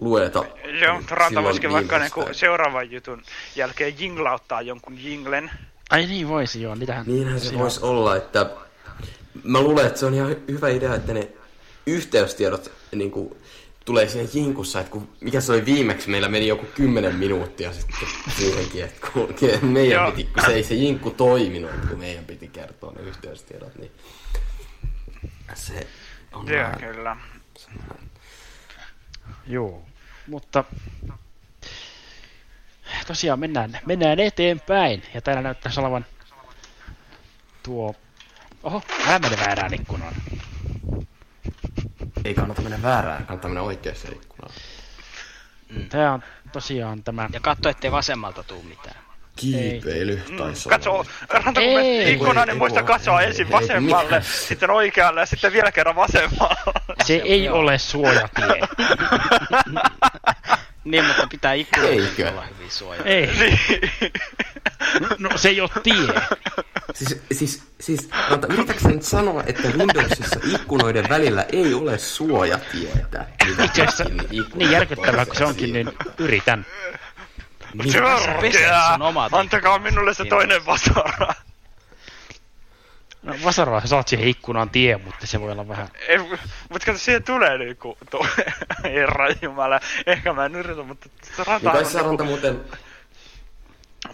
lueta. Joo, mutta Ranta voisikin vaikka viimeistään. niinku seuraavan jutun jälkeen jinglauttaa jonkun jinglen. Ai niin voisi joo, niitähän... Niinhän se voisi olla, että mä luulen, että se on ihan hy- hyvä idea, että ne yhteystiedot niin kuin, tulee siinä jinkussa, että kun, mikä se oli viimeksi, meillä meni joku 10 minuuttia sitten siihenkin, että kun meidän Joo. piti, kun se ei se jinkku toiminut, kun meidän piti kertoa ne yhteystiedot, niin se on Joo, vähän kyllä. Joo, mutta tosiaan mennään, mennään eteenpäin. Ja täällä näyttäisi olevan tuo... Oho, älä mene väärään ikkunaan. Ei kannata mennä väärään, kannattaa mennä oikeaan ikkunaan. Tää on tosiaan tämä... Ja katso, ettei vasemmalta tuu mitään. Kiipeily taisi olla. Katso, Ranta kun menet Ei, ikkunaan, niin ei, muista ei, katsoa ei, ensin ei, vasemmalle, mikä- sitten oikealle ja sitten vielä kerran vasemmalle. Se ei ole suojatie. Niin, mutta pitää ikkunoita Eikö? olla hyvin suojaa. ei. Niin. No se ei ole tie. Siis, siis, siis Ranta, yritätkö nyt sanoa, että Windowsissa ikkunoiden välillä ei ole suojatietä? Itse asiassa ikkunat niin järkyttävää kuin se onkin, niin yritän. Niin, Antakaa minulle se Niin. toinen vasara. No, Vasaralla sä saat siihen ikkunaan tie, mutta se voi olla vähän... Ei, mutta kato, siihen tulee niinku tuo Herra Jumala. Ehkä mä en yritä, mutta se niin on sä Ranta muuten...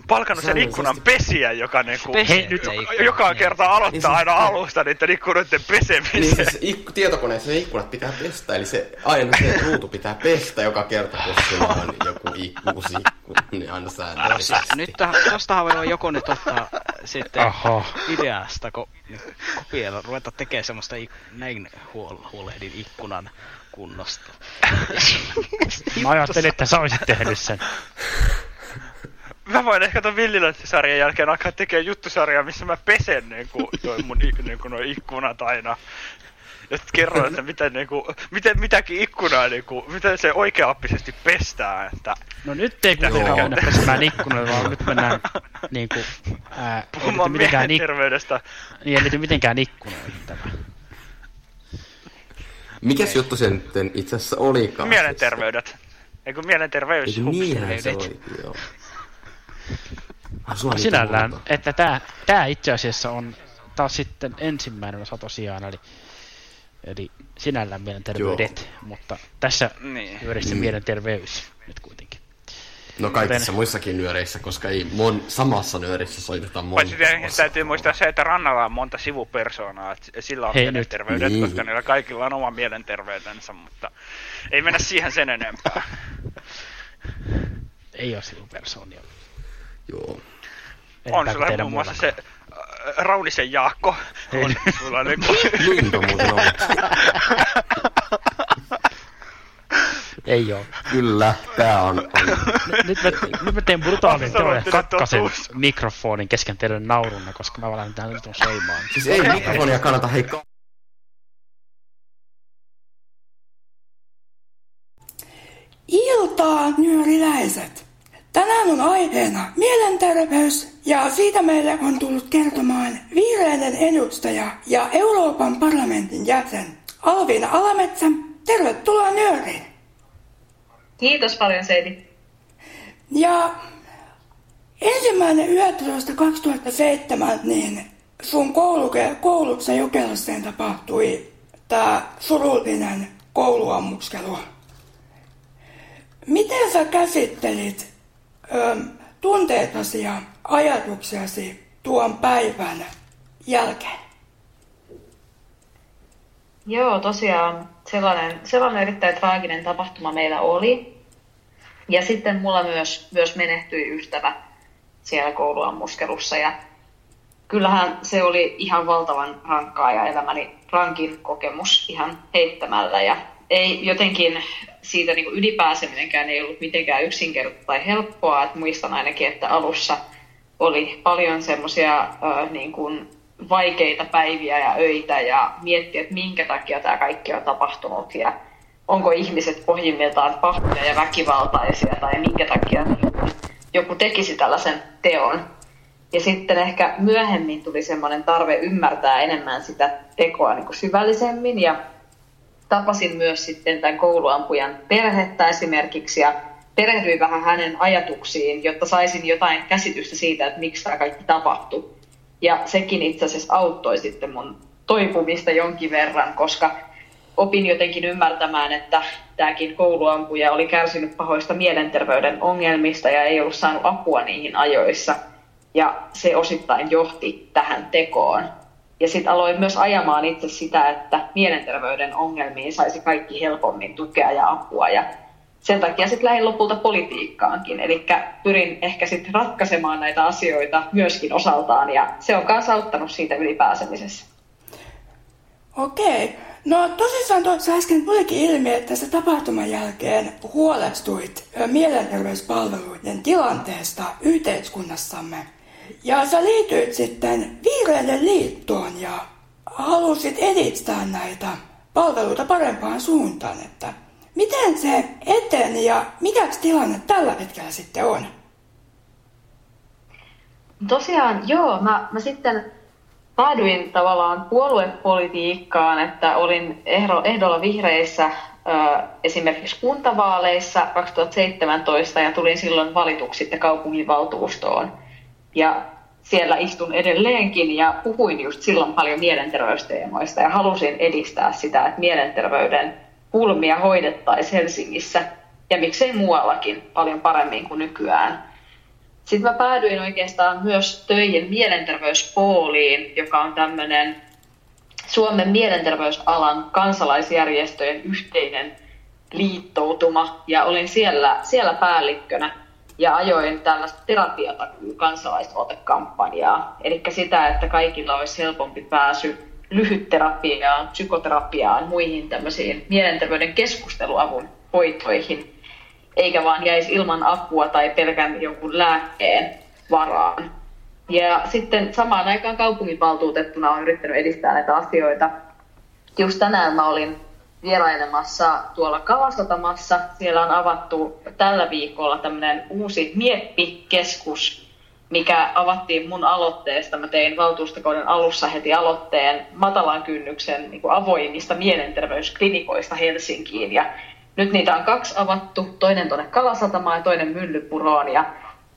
palkannut sen ikkunan pesijä, joka niinku... Hei, nyt- niitä joka- niin. kerta aloittaa Niin siis- aina alusta niiden ikkunoiden pesemisen. Niin siis ikku, tietokoneessa ne ikkunat pitää pestä, eli se aina se ruutu pitää pestä joka kerta, kun sulla on joku ikku, uusi ikku, niin aina säännöllisesti. Nyt tähän- tostahan voi joku nyt ottaa sitten Aha. ideasta, kun kopioida, ruveta tekemään semmoista ik- näin huol- huolehdin ikkunan kunnosta. Mä ajattelin, että sä olisit tehnyt sen. Mä voin ehkä ton Villilönttisarjan jälkeen alkaa tekemään juttusarjaa, missä mä pesen niinku, toi mun niinku, noi ikkunat aina. Ja sit kerron, että miten, niinku, miten mitäkin ikkunaa, niinku, miten se oikeaoppisesti pestää. Että No nyt ei kuitenkaan Joo. mennä pesemään ikkunoilla, vaan nyt mennään niinku... Ää, ei puhumaan mitenkään, ik- mielenterveydestä. niin, ei liity mitenkään ikkunoihin tämä. Mikäs juttu se nyt itse asiassa olikaan? Mielenterveydet. Eikö mielenterveys? Eikö niinhän se oli, joo. Ah, niitä Sinällään, muuta. että tää, tää itse asiassa on taas sitten ensimmäinen osa tosiaan, eli, eli sinällään mielenterveydet, mutta tässä Niin. pyörissä Mm. mielenterveys nyt kuitenkin. No kaikissa Joten- muissakin nyöreissä, koska ei mon, samassa nyörissä soitetaan monta Paitsi tietenkin täytyy muistaa se, että Rannalla on monta sivupersoonaa, että sillä on Hei, mielenterveydet, nyt. koska niillä kaikilla on oma mielenterveytensä, mutta ei mennä siihen sen enempää. Ei ole sivupersoonia. Joo. On Enempää sulla muun muassa se äh, Raunisen Jaakko. On sulla niinku... Linto muuten on. Ei ole. Kyllä, tää on, on Nyt mä, nyt mä teen brutaalin katkasen totuus. mikrofonin kesken teidän naurunne, koska mä valan tähän nyt on soimaan. Siis ei mikrofonia kannata hei ka- Iltaa, nyöriläiset! Tänään on aiheena mielenterveys ja siitä meille on tullut kertomaan vihreiden edustaja ja Euroopan parlamentin jäsen Alviina Alametsä. Tervetuloa Nyöriin. Kiitos paljon Seidi. Ja ensimmäinen 11.2007 niin sun kouluke, koulussa Jokelaseen tapahtui tämä surullinen kouluammuskelu. Miten sä käsittelit ö, tunteitasi ja ajatuksiasi tuon päivän jälkeen? Joo, tosiaan sellainen, sellainen erittäin traaginen tapahtuma meillä oli. Ja sitten mulla myös, myös menehtyi ystävä siellä kouluammuskelussa. Ja kyllähän se oli ihan valtavan rankkaa ja elämäni rankin kokemus ihan heittämällä. Ja ei jotenkin siitä niin ylipääseminenkään ei ollut mitenkään yksinkertaista tai helppoa. Et muistan ainakin, että alussa oli paljon semmoisia niin kuin vaikeita päiviä ja öitä ja miettiä, että minkä takia tämä kaikki on tapahtunut ja onko ihmiset pohjimmiltaan pahoja ja väkivaltaisia tai minkä takia joku tekisi tällaisen teon. Ja sitten ehkä myöhemmin tuli semmoinen tarve ymmärtää enemmän sitä tekoa niin kuin syvällisemmin ja tapasin myös sitten tämän kouluampujan perhettä esimerkiksi ja perehdyin vähän hänen ajatuksiin, jotta saisin jotain käsitystä siitä, että miksi tämä kaikki tapahtui. Ja sekin itse asiassa auttoi sitten mun toipumista jonkin verran, koska opin jotenkin ymmärtämään, että tämäkin kouluampuja oli kärsinyt pahoista mielenterveyden ongelmista ja ei ollut saanut apua niihin ajoissa. Ja se osittain johti tähän tekoon. Ja sitten aloin myös ajamaan itse sitä, että mielenterveyden ongelmiin saisi kaikki helpommin tukea ja apua. Ja sen takia sitten lähdin lopulta politiikkaankin. Eli pyrin ehkä sitten ratkaisemaan näitä asioita myöskin osaltaan. Ja se on myös auttanut siitä ylipääsemisessä. Okei. No tosissaan tuossa äsken tulikin ilmi, että se tapahtuman jälkeen huolestuit mielenterveyspalveluiden tilanteesta yhteiskunnassamme. Ja sä liityit sitten Vihreiden liittoon ja halusit edistää näitä palveluita parempaan suuntaan. Että miten se eteni ja mikä tilanne tällä hetkellä sitten on? Tosiaan, joo. Mä, mä sitten päädyin tavallaan puoluepolitiikkaan, että olin ehdolla vihreissä esimerkiksi kuntavaaleissa 2017 ja tulin silloin valituksi sitten kaupunginvaltuustoon. Ja siellä istun edelleenkin ja puhuin just silloin paljon mielenterveysteemoista ja halusin edistää sitä, että mielenterveyden pulmia hoidettaisiin Helsingissä ja miksei muuallakin paljon paremmin kuin nykyään. Sitten mä päädyin oikeastaan myös töihin mielenterveyspooliin, joka on tämmöinen Suomen mielenterveysalan kansalaisjärjestöjen yhteinen liittoutuma ja olin siellä, siellä päällikkönä ja ajoin tällaista terapiatakuu kansalaisaloitekampanjaa. Eli sitä, että kaikilla olisi helpompi pääsy lyhytterapiaan, psykoterapiaan, muihin tämmöisiin mielenterveyden keskusteluavun hoitoihin, eikä vaan jäisi ilman apua tai pelkän jonkun lääkkeen varaan. Ja sitten samaan aikaan kaupunginvaltuutettuna on yrittänyt edistää näitä asioita. Just tänään mä olin vierailemassa tuolla Kalasatamassa. Siellä on avattu tällä viikolla tämmöinen uusi Mieppi-keskus, mikä avattiin mun aloitteesta. Mä tein valtuustokauden alussa heti aloitteen matalan kynnyksen niin kuin avoimista mielenterveysklinikoista Helsinkiin. Ja nyt niitä on kaksi avattu, toinen tuonne Kalasatamaan ja toinen Myllypuroon. Ja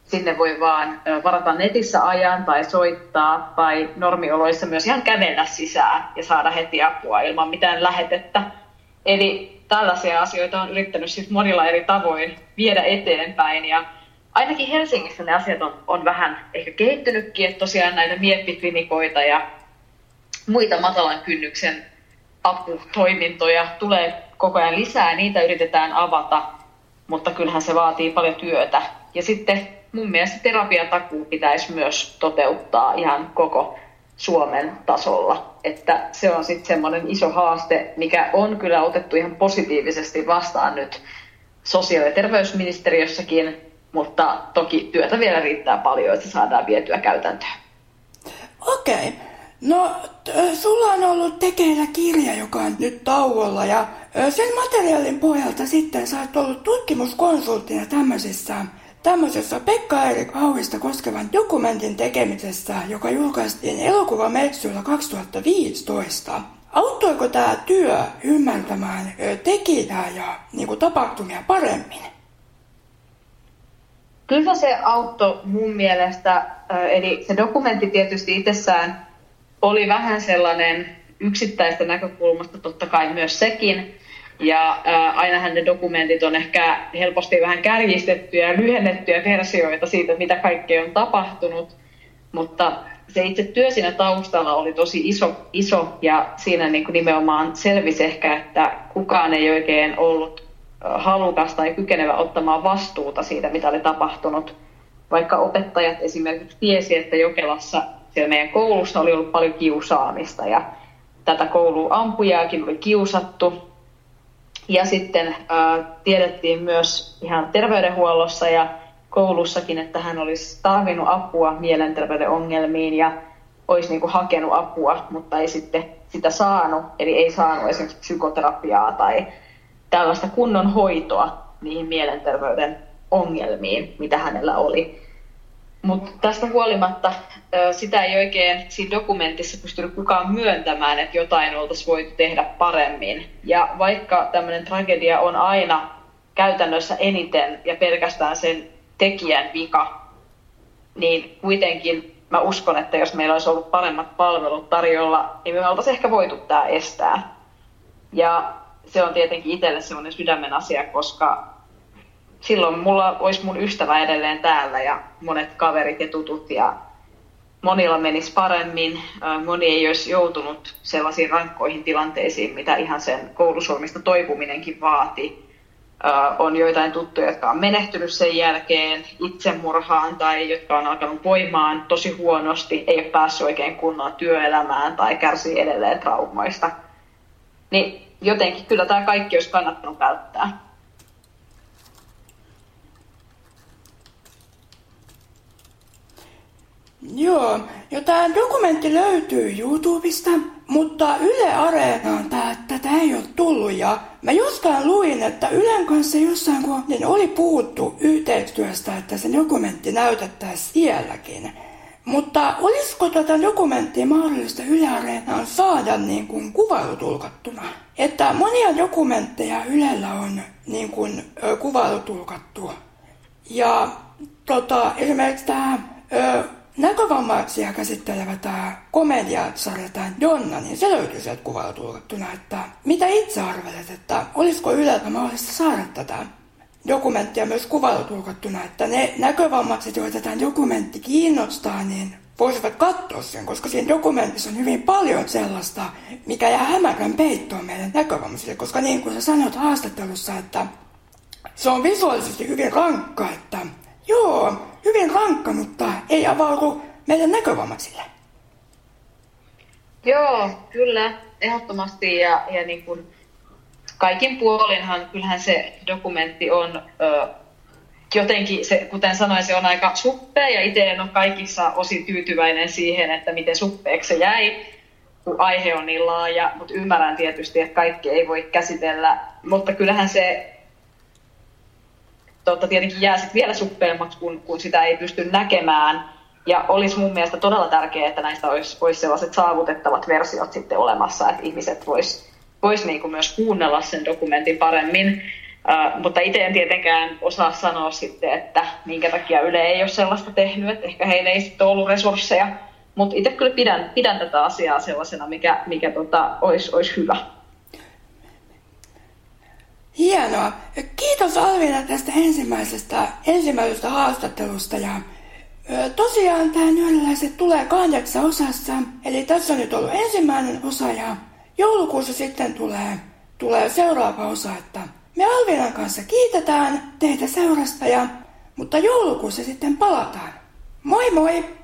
sinne voi vaan varata netissä ajan tai soittaa tai normioloissa myös ihan kävellä sisään ja saada heti apua ilman mitään lähetettä. Eli tällaisia asioita on yrittänyt siis monilla eri tavoin viedä eteenpäin ja ainakin Helsingissä ne asiat on, on vähän ehkä kehittynytkin, että tosiaan näitä mieppiklinikoita ja muita matalan kynnyksen aputoimintoja tulee koko ajan lisää, niitä yritetään avata, mutta kyllähän se vaatii paljon työtä. Ja sitten mun mielestä terapiatakuu pitäisi myös toteuttaa ihan koko Suomen tasolla. Että se on sitten semmoinen iso haaste, mikä on kyllä otettu ihan positiivisesti vastaan nyt sosiaali- ja terveysministeriössäkin, mutta toki työtä vielä riittää paljon, että saadaan vietyä käytäntöön. Okei. Okay. No, sulla on ollut tekeillä kirja, joka on nyt tauolla ja sen materiaalin pohjalta sitten sä oot ollut tutkimuskonsulttina tämmöisissä tämmöisessä Pekka Erik Hauista koskevan dokumentin tekemisessä, joka julkaistiin elokuvamessuilla 2015. Auttoiko tämä työ ymmärtämään tekijää ja niin kuin, tapahtumia paremmin? Kyllä se auttoi mun mielestä, eli se dokumentti tietysti itsessään oli vähän sellainen yksittäistä näkökulmasta totta kai myös sekin, ja ää, ainahan ne dokumentit on ehkä helposti vähän kärjistettyjä ja lyhennettyjä versioita siitä, mitä kaikkea on tapahtunut. Mutta se itse työ siinä taustalla oli tosi iso, iso ja siinä niin kuin nimenomaan selvisi ehkä, että kukaan ei oikein ollut halukas tai kykenevä ottamaan vastuuta siitä, mitä oli tapahtunut. Vaikka opettajat esimerkiksi tiesi, että Jokelassa siellä meidän koulussa oli ollut paljon kiusaamista ja tätä koulua ampujaakin oli kiusattu, ja sitten äh, tiedettiin myös ihan terveydenhuollossa ja koulussakin, että hän olisi tarvinnut apua mielenterveyden ongelmiin ja olisi niin kuin hakenut apua, mutta ei sitten sitä saanut. Eli ei saanut esimerkiksi psykoterapiaa tai tällaista kunnon hoitoa niihin mielenterveyden ongelmiin, mitä hänellä oli. Mutta tästä huolimatta sitä ei oikein siinä dokumentissa pystynyt kukaan myöntämään, että jotain oltaisiin voitu tehdä paremmin. Ja vaikka tämmöinen tragedia on aina käytännössä eniten ja pelkästään sen tekijän vika, niin kuitenkin mä uskon, että jos meillä olisi ollut paremmat palvelut tarjolla, niin me oltaisiin ehkä voitu tämä estää. Ja se on tietenkin itselle semmoinen sydämen asia, koska silloin mulla olisi mun ystävä edelleen täällä ja monet kaverit ja tutut ja monilla menisi paremmin. Moni ei olisi joutunut sellaisiin rankkoihin tilanteisiin, mitä ihan sen koulusurmista toipuminenkin vaati. On joitain tuttuja, jotka on menehtynyt sen jälkeen itsemurhaan tai jotka on alkanut voimaan tosi huonosti, ei ole päässyt oikein kunnolla työelämään tai kärsii edelleen traumoista. Niin jotenkin kyllä tämä kaikki olisi kannattanut välttää. Joo, ja tämä dokumentti löytyy YouTubesta, mutta Yle Areenaan tää, tätä ei ole tullut. Ja mä jostain luin, että Ylen kanssa jossain kohden oli puhuttu yhteistyöstä, että se dokumentti näytettäisiin sielläkin. Mutta olisiko tätä dokumenttia mahdollista Yle Areenaan saada niin kuin kuvailutulkattuna? Että monia dokumentteja Ylellä on niin kuin, kuvailutulkattu. Ja tota, esimerkiksi tämä näkövammaisia käsittelevä tämä komediasarja, tämä Donna, niin se löytyy sieltä kuvailutulkattuna, että mitä itse arvelet, että olisiko Yleltä mahdollista saada tätä dokumenttia myös kuvailutulkattuna, että ne näkövammaiset, joita tämä dokumentti kiinnostaa, niin voisivat katsoa sen, koska siinä dokumentissa on hyvin paljon sellaista, mikä jää hämärän peittoon meidän näkövammaisille, koska niin kuin sä sanoit haastattelussa, että se on visuaalisesti hyvin rankka, että joo, hyvin rankka, mutta ei avaudu meidän näkövammaisille. Joo, kyllä, ehdottomasti. Ja, ja niin kuin kaikin puolinhan kyllähän se dokumentti on ö, jotenkin, se, kuten sanoin, se on aika suppea ja itse en ole kaikissa osin tyytyväinen siihen, että miten suppeeksi se jäi, kun aihe on niin laaja, mutta ymmärrän tietysti, että kaikki ei voi käsitellä, mutta kyllähän se totta, tietenkin jää sit vielä suppeammaksi, kun, kun sitä ei pysty näkemään. Ja olisi mun mielestä todella tärkeää, että näistä olisi, olisi sellaiset saavutettavat versiot sitten olemassa, että ihmiset vois, vois niinku myös kuunnella sen dokumentin paremmin. Uh, mutta itse en tietenkään osaa sanoa sitten, että minkä takia Yle ei ole sellaista tehnyt, että ehkä heillä ei sitten ollut resursseja. Mutta itse kyllä pidän, pidän tätä asiaa sellaisena, mikä, mikä tota, olisi, olisi hyvä. Hienoa. Kiitos Alvina tästä ensimmäisestä, ensimmäisestä haastattelusta. Ja, tosiaan tämä nyöläläiset tulee kahdeksan osassa. Eli tässä on nyt ollut ensimmäinen osa ja joulukuussa sitten tulee, tulee seuraava osa. Että me Alvinan kanssa kiitetään teitä seurasta, ja, mutta joulukuussa sitten palataan. Moi moi!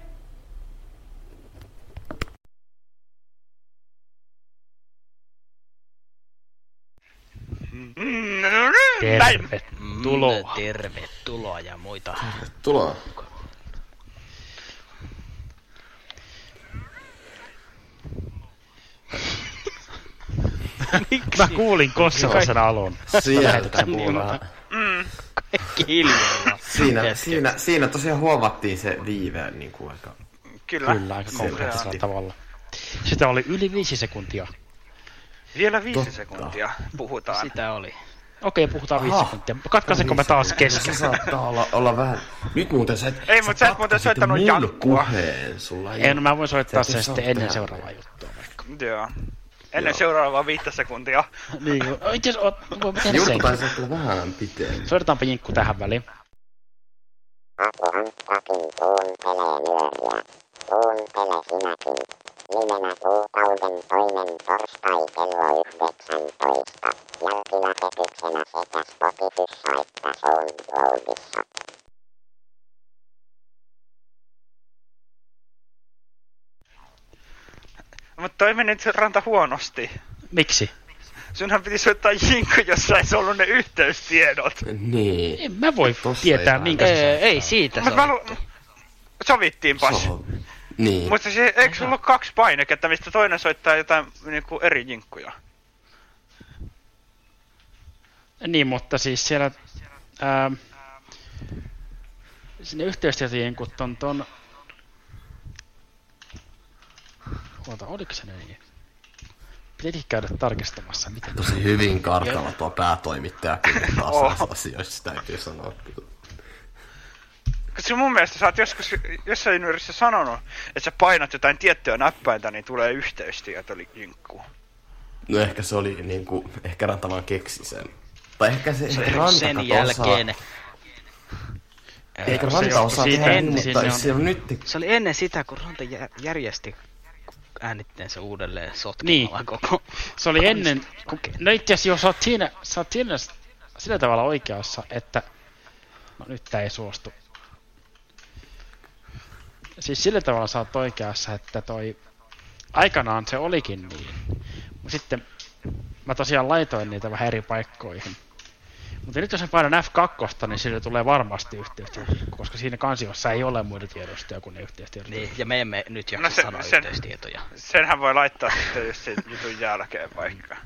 Tervetuloa. Mm, tervetuloa ja muita. Tuloa. Mä kuulin Kossalan alun. Sieltä kuullaan. Mm. Kiljalla. Siinä, siinä, siinä tosiaan huomattiin se viive niin kuin aika... Kyllä. Kyllä, aika Se- konkreettisella se- tavalla. Sitä oli yli viisi sekuntia. Vielä viisi Totta. sekuntia puhutaan. Sitä oli. Okei, puhutaan viisi sekuntia. Katkaisenko me taas Se kesken? saattaa olla, olla vähän... Nyt muuten sä et... Ei, mut sä et muuten soittanut jankkua. puheen. Sulla ei En, mä voin soittaa sen sitten ennen tehdä. seuraavaa juttua vaikka. Joo. Ennen Joo. seuraavaa viittä sekuntia. Niin, no, itse asiassa tehdä taisi olla kyllä vähän pitemmän. Soitetaanpa jinkku tähän väliin. Kuuntelee nyöriä. Kuuntele sinäkin. Nimenä kuukauden toinen torstai kello 19. Jälkilähetyksenä sekä Spotifyssa että SoundCloudissa. Mutta toi meni nyt ranta huonosti. Miksi? Sunhan piti soittaa jinkku, jos olisi ollut ne yhteystiedot. Niin. En mä voi Tossa tietää, ei minkä se Ei, ei siitä Mut mä sovittu. lu- Sovittiinpas. Se on- Niin. Mutta se, eikö sulla ollut kaksi painiketta, mistä toinen soittaa jotain niinku eri jinkkuja? Niin, mutta siis siellä... Ää, sinne yhteystietojen kun ton ton... Huolta, oliko se niin? Pitikin käydä tarkistamassa, miten... Tosi hyvin kartalla tuo päätoimittaja kyllä taas Oh. asioista täytyy sanoa. kyllä. Koska mun mielestä sä oot joskus jossain yrissä sanonut, että sä painat jotain tiettyä näppäintä, niin tulee yhteystieto jinkkuun. No ehkä se oli niinku, ehkä Ranta vaan keksi sen. Tai ehkä se, Se ehkä Ranta sen jälkeen. Osaa, eikö Ranta osaa tehdä, että mutta on- se on nyt... Se oli ennen sitä, kun Ranta jä- järjesti äänitteensä uudelleen sotkemalla Niin. koko... Se oli ennen... Kun, no itse asiassa jos sä oot siinä, sä oot siinä sillä tavalla oikeassa, että... No nyt tää ei suostu. Siis sillä tavalla sä oot oikeassa, että toi... Aikanaan se olikin niin. Mut sitten mä tosiaan laitoin niitä vähän eri paikkoihin. Mutta nyt jos mä painan F2, niin sille tulee varmasti yhteistyö, koska siinä kansiossa ei ole muita tiedostoja kuin ne yhteistyöt. Niin, ja me emme nyt jaksa No se- sanoa sen- yhteystietoja. Senhän voi laittaa sitten just sen jutun jälkeen vaikka.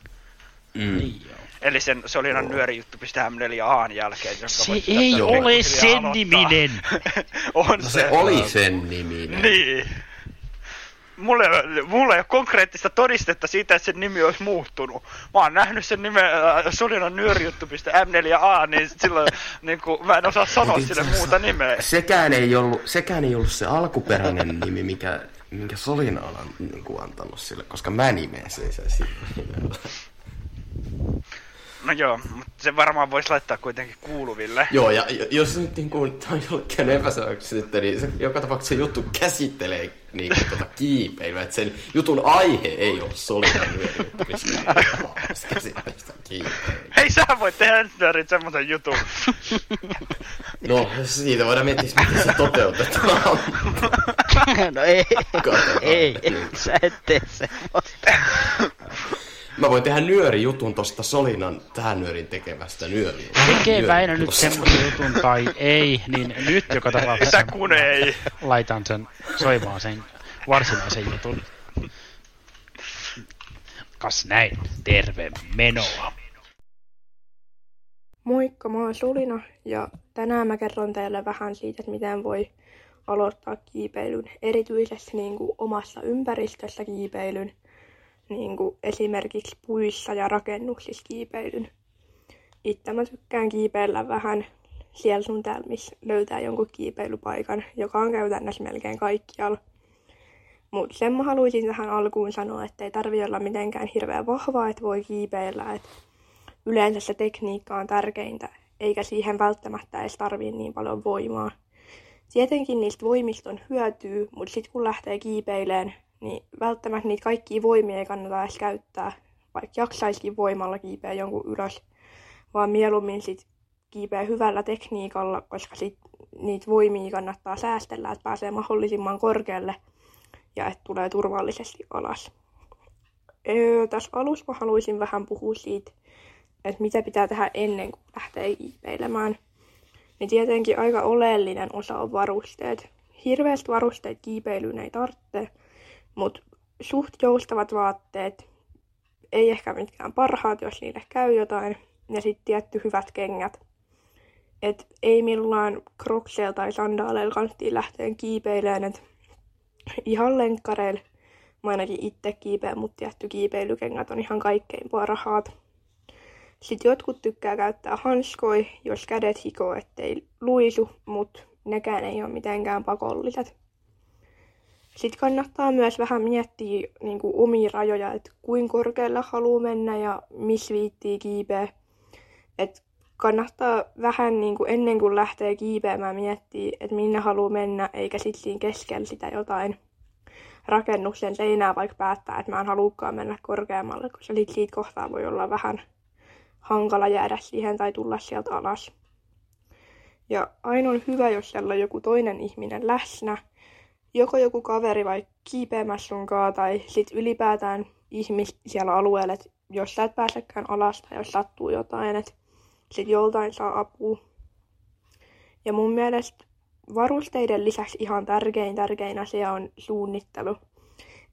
Mm. Niin joo. Eli sen Solinan nyörijuttu.m4a jälkeen, jonka Se voit ei tästä ole pikkuhiljaa sen aloittaa. niminen. on No se oli sen niminen. Niin. Mulla ei, ole- mulla ei ole konkreettista todistetta siitä, että sen nimi olisi muuttunut. Mä oon nähnyt sen nimen äh, Solinan nyörijuttu.m4a, niin silloin niin kuin, mä en osaa sanoa sille muuta nimeä. Sekään ei ollut, sekään ei ollut se alkuperäinen nimi, mikä, minkä Solina on niin kuin, antanut sille, koska mä nimesin sen sillä nimellä. No joo, mutta se varmaan voisi laittaa kuitenkin kuuluville. Joo, ja jos nyt niin kuin, tai jollekin epäselväksi sitten, niin se, joka tapauksessa se juttu käsittelee niin kuin, tuota kiipeilyä, että sen jutun aihe ei ole sitä kiipeilyä. Hei, sä voit tehdä nyörit semmoisen jutun. No, siitä voidaan miettiä, miten se toteutetaan. no ei, Katsotaan. ei, sä et tee semmoista. Mä voin tehdä nyörijutun tosta Solinan tähän nyörin tekemästä nyöri. Tekee Väinö nyt semmoisen jutun tai ei, niin nyt joka tapauksessa kun ei. laitan sen soimaan sen varsinaisen jutun. Kas näin, terve menoa. Moikka, mä oon Sulina ja tänään mä kerron teille vähän siitä, että miten voi aloittaa kiipeilyn, erityisesti niin kuin omassa ympäristössä kiipeilyn, niin kuin esimerkiksi puissa ja rakennuksissa kiipeilyn. Itse mä tykkään kiipeillä vähän siellä sun täällä, missä löytää jonkun kiipeilypaikan, joka on käytännössä melkein kaikkialla. Mutta sen mä haluaisin tähän alkuun sanoa, että ei tarvi olla mitenkään hirveän vahvaa, että voi kiipeillä. Et yleensä se tekniikka on tärkeintä, eikä siihen välttämättä edes tarvii niin paljon voimaa. Tietenkin niistä voimista on hyötyä, mutta sitten kun lähtee kiipeileen, niin välttämättä niitä kaikkia voimia ei kannata edes käyttää, vaikka jaksaisikin voimalla kiipeä jonkun ylös, vaan mieluummin sit kiipeä hyvällä tekniikalla, koska sit niitä voimia kannattaa säästellä, että pääsee mahdollisimman korkealle ja että tulee turvallisesti alas. Öö, tässä alussa mä haluaisin vähän puhua siitä, että mitä pitää tehdä ennen kuin lähtee kiipeilemään. Niin tietenkin aika oleellinen osa on varusteet. Hirveästi varusteet kiipeilyyn ei tarvitse, mutta suht joustavat vaatteet, ei ehkä mitkään parhaat, jos niille käy jotain, ja sitten tietty hyvät kengät. Et ei millään krokseilla tai sandaaleilla kanttiin lähteen kiipeilemään, et ihan lenkkareilla. Mä ainakin itse kiipeän, mutta tietty kiipeilykengät on ihan kaikkein parhaat. Sitten jotkut tykkää käyttää hanskoi, jos kädet hikoo, ettei luisu, mutta nekään ei ole mitenkään pakolliset. Sitten kannattaa myös vähän miettiä niin kuin, omia rajoja, että kuinka korkealle haluaa mennä ja missä viittii kiipeä. Et kannattaa vähän niin kuin, ennen kuin lähtee kiipeämään miettiä, että minne haluaa mennä, eikä sitten siinä keskellä sitä jotain rakennuksen seinää vaikka päättää, että mä en haluukaan mennä korkeammalle, koska sit siitä kohtaa voi olla vähän hankala jäädä siihen tai tulla sieltä alas. Ja aina on hyvä, jos siellä on joku toinen ihminen läsnä, joko joku kaveri vai kiipeämässä sunkaan tai sit ylipäätään ihmis siellä alueella, että jos sä et pääsekään alas tai jos sattuu jotain, että sit joltain saa apua. Ja mun mielestä varusteiden lisäksi ihan tärkein tärkein asia on suunnittelu.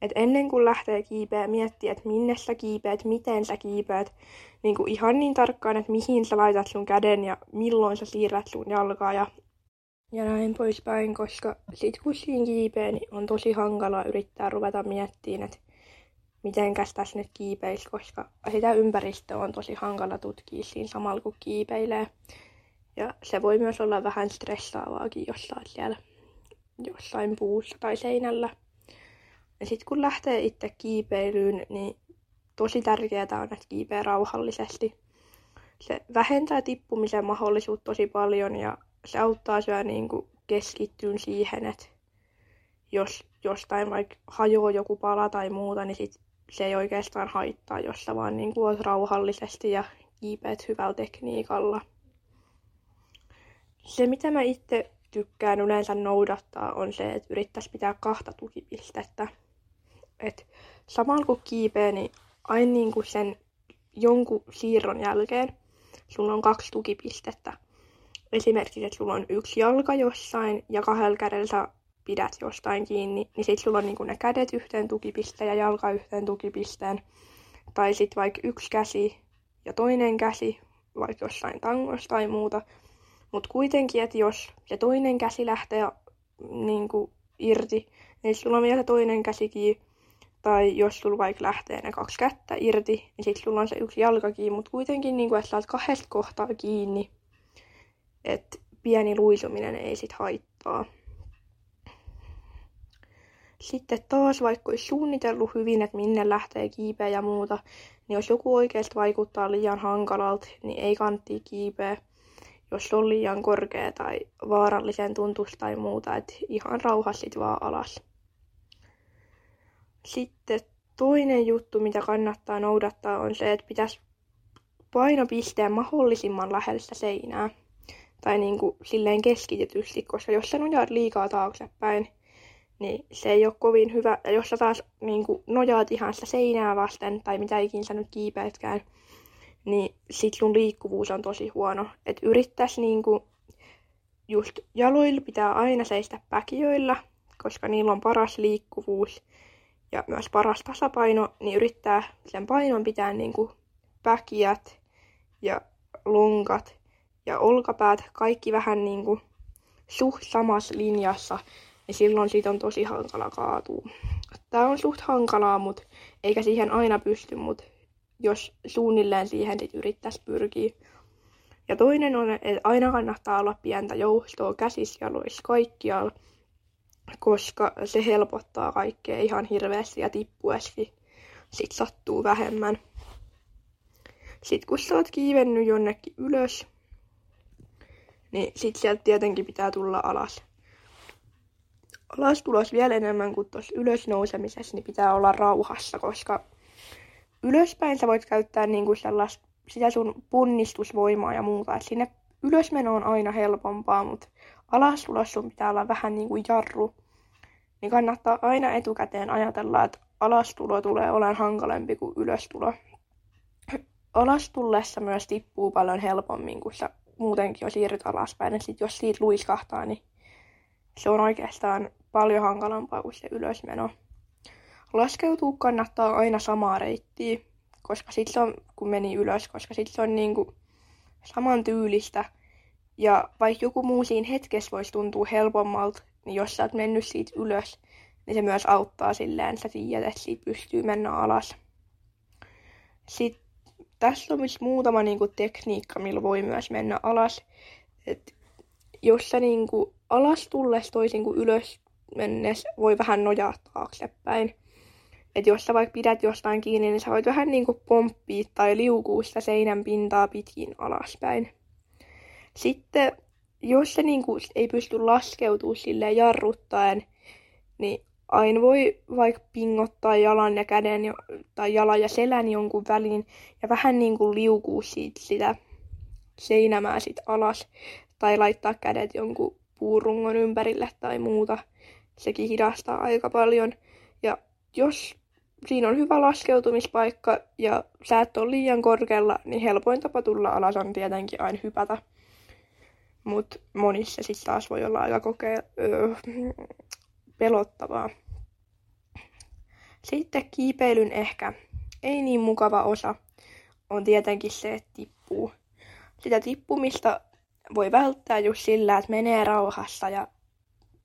Et ennen kuin lähtee kiipeä, miettiä, että minne sä kiipeät, miten sä kiipeät, niin ihan niin tarkkaan, että mihin sä laitat sun käden ja milloin sä siirrät sun jalkaa ja, ja näin poispäin, koska sit kun siinä kiipeä, niin on tosi hankala yrittää ruveta miettimään, että miten tässä nyt kiipeisi, koska sitä ympäristöä on tosi hankala tutkia siinä samalla kun kiipeilee. Ja se voi myös olla vähän stressaavaakin, jos oot siellä jossain puussa tai seinällä. Ja sitten kun lähtee itse kiipeilyyn, niin tosi tärkeää on, että kiipeää rauhallisesti. Se vähentää tippumisen mahdollisuutta tosi paljon ja se auttaa syö niin keskittyyn siihen, että jos jostain vaikka hajoaa joku pala tai muuta, niin sit se ei oikeastaan haittaa, jos sä vaan niin oot rauhallisesti ja kiipeät hyvällä tekniikalla. Se, mitä mä itse tykkään yleensä noudattaa, on se, että yrittäisi pitää kahta tukipistettä. Et samalla kun kiipee, niin aina niin kuin sen jonkun siirron jälkeen sulla on kaksi tukipistettä. Esimerkiksi, että sulla on yksi jalka jossain ja kahdella kädellä sä pidät jostain kiinni, niin sitten sulla on niin ne kädet yhteen tukipisteen ja jalka yhteen tukipisteen. Tai sitten vaikka yksi käsi ja toinen käsi, vaikka jossain tangossa tai muuta. Mutta kuitenkin, että jos se toinen käsi lähtee niin irti, niin sulla on vielä toinen käsi kiinni tai jos sulla vaikka lähtee ne kaksi kättä irti, niin sitten sulla on se yksi jalka kiinni, mutta kuitenkin niin kuin, että saat kahdesta kohtaa kiinni, että pieni luisuminen ei sit haittaa. Sitten taas, vaikka olisi suunnitellut hyvin, että minne lähtee kiipeä ja muuta, niin jos joku oikeasti vaikuttaa liian hankalalta, niin ei kantti kiipeä, jos on liian korkea tai vaarallisen tuntus tai muuta, että ihan rauhassa vaan alas. Sitten toinen juttu, mitä kannattaa noudattaa, on se, että pitäisi painopisteen mahdollisimman lähellä seinää. Tai niin kuin silleen keskitetysti, koska jos sä nojaat liikaa taaksepäin, niin se ei ole kovin hyvä. Ja jos sä taas niin kuin nojaat ihan sitä seinää vasten, tai mitä ikinä sä nyt kiipeätkään, niin sit sun liikkuvuus on tosi huono. Että yrittäisi niin kuin just jaloilla pitää aina seistä päkiöillä, koska niillä on paras liikkuvuus ja myös paras tasapaino, niin yrittää sen painon pitää niin kuin päkiät ja lonkat ja olkapäät kaikki vähän niin kuin suht samassa linjassa, niin silloin siitä on tosi hankala kaatua. Tämä on suht hankalaa, mutta eikä siihen aina pysty, mutta jos suunnilleen siihen sit yrittäisi pyrkiä. Ja toinen on, että aina kannattaa olla pientä joustoa käsissä jaloissa kaikkialla, koska se helpottaa kaikkea ihan hirveästi ja tippueskin sit sattuu vähemmän. Sitten kun sä oot kiivennyt jonnekin ylös, niin sit sieltä tietenkin pitää tulla alas. Alas tulos vielä enemmän kuin tuossa ylös nousemisessa, niin pitää olla rauhassa, koska ylöspäin sä voit käyttää niinku sellaista, sitä sun punnistusvoimaa ja muuta. Et sinne ylösmeno on aina helpompaa, mutta alas tulos sun pitää olla vähän niin kuin jarru. Niin kannattaa aina etukäteen ajatella, että alastulo tulee olemaan hankalempi kuin ylöstulo. Alas tullessa myös tippuu paljon helpommin, kun sä muutenkin jo siirryt alaspäin. Ja sit jos siitä luiskahtaa, niin se on oikeastaan paljon hankalampaa kuin se ylösmeno. Laskeutuu kannattaa aina samaa reittiä, koska sit se on, kun meni ylös, koska sit se on niinku saman tyylistä Ja vaikka joku muu siinä hetkessä voisi tuntua helpommalta, niin jos sä oot mennyt siitä ylös, niin se myös auttaa silleen, sä tiedät, että siitä pystyy mennä alas. Sitten tässä on myös muutama niin kuin, tekniikka, millä voi myös mennä alas. Et jos sä niin kuin, alas tulles toisin kuin ylös mennessä voi vähän nojaa taaksepäin. Et jos sä vaikka pidät jostain kiinni, niin sä voit vähän niin kuin pomppia tai liukua sitä seinän pintaa pitkin alaspäin. Sitten jos se niin kuin ei pysty laskeutumaan sille jarruttaen, niin aina voi vaikka pingottaa jalan ja käden tai jalan ja selän jonkun väliin ja vähän niin kuin liukuu siitä sitä seinämää sit alas tai laittaa kädet jonkun puurungon ympärille tai muuta. Sekin hidastaa aika paljon. Ja jos siinä on hyvä laskeutumispaikka ja sä et ole liian korkealla, niin helpoin tapa tulla alas on tietenkin aina hypätä. Mutta monissa sitten taas voi olla aika kokea, öö, pelottavaa. Sitten kiipeilyn ehkä ei niin mukava osa on tietenkin se, että tippuu. Sitä tippumista voi välttää just sillä, että menee rauhassa ja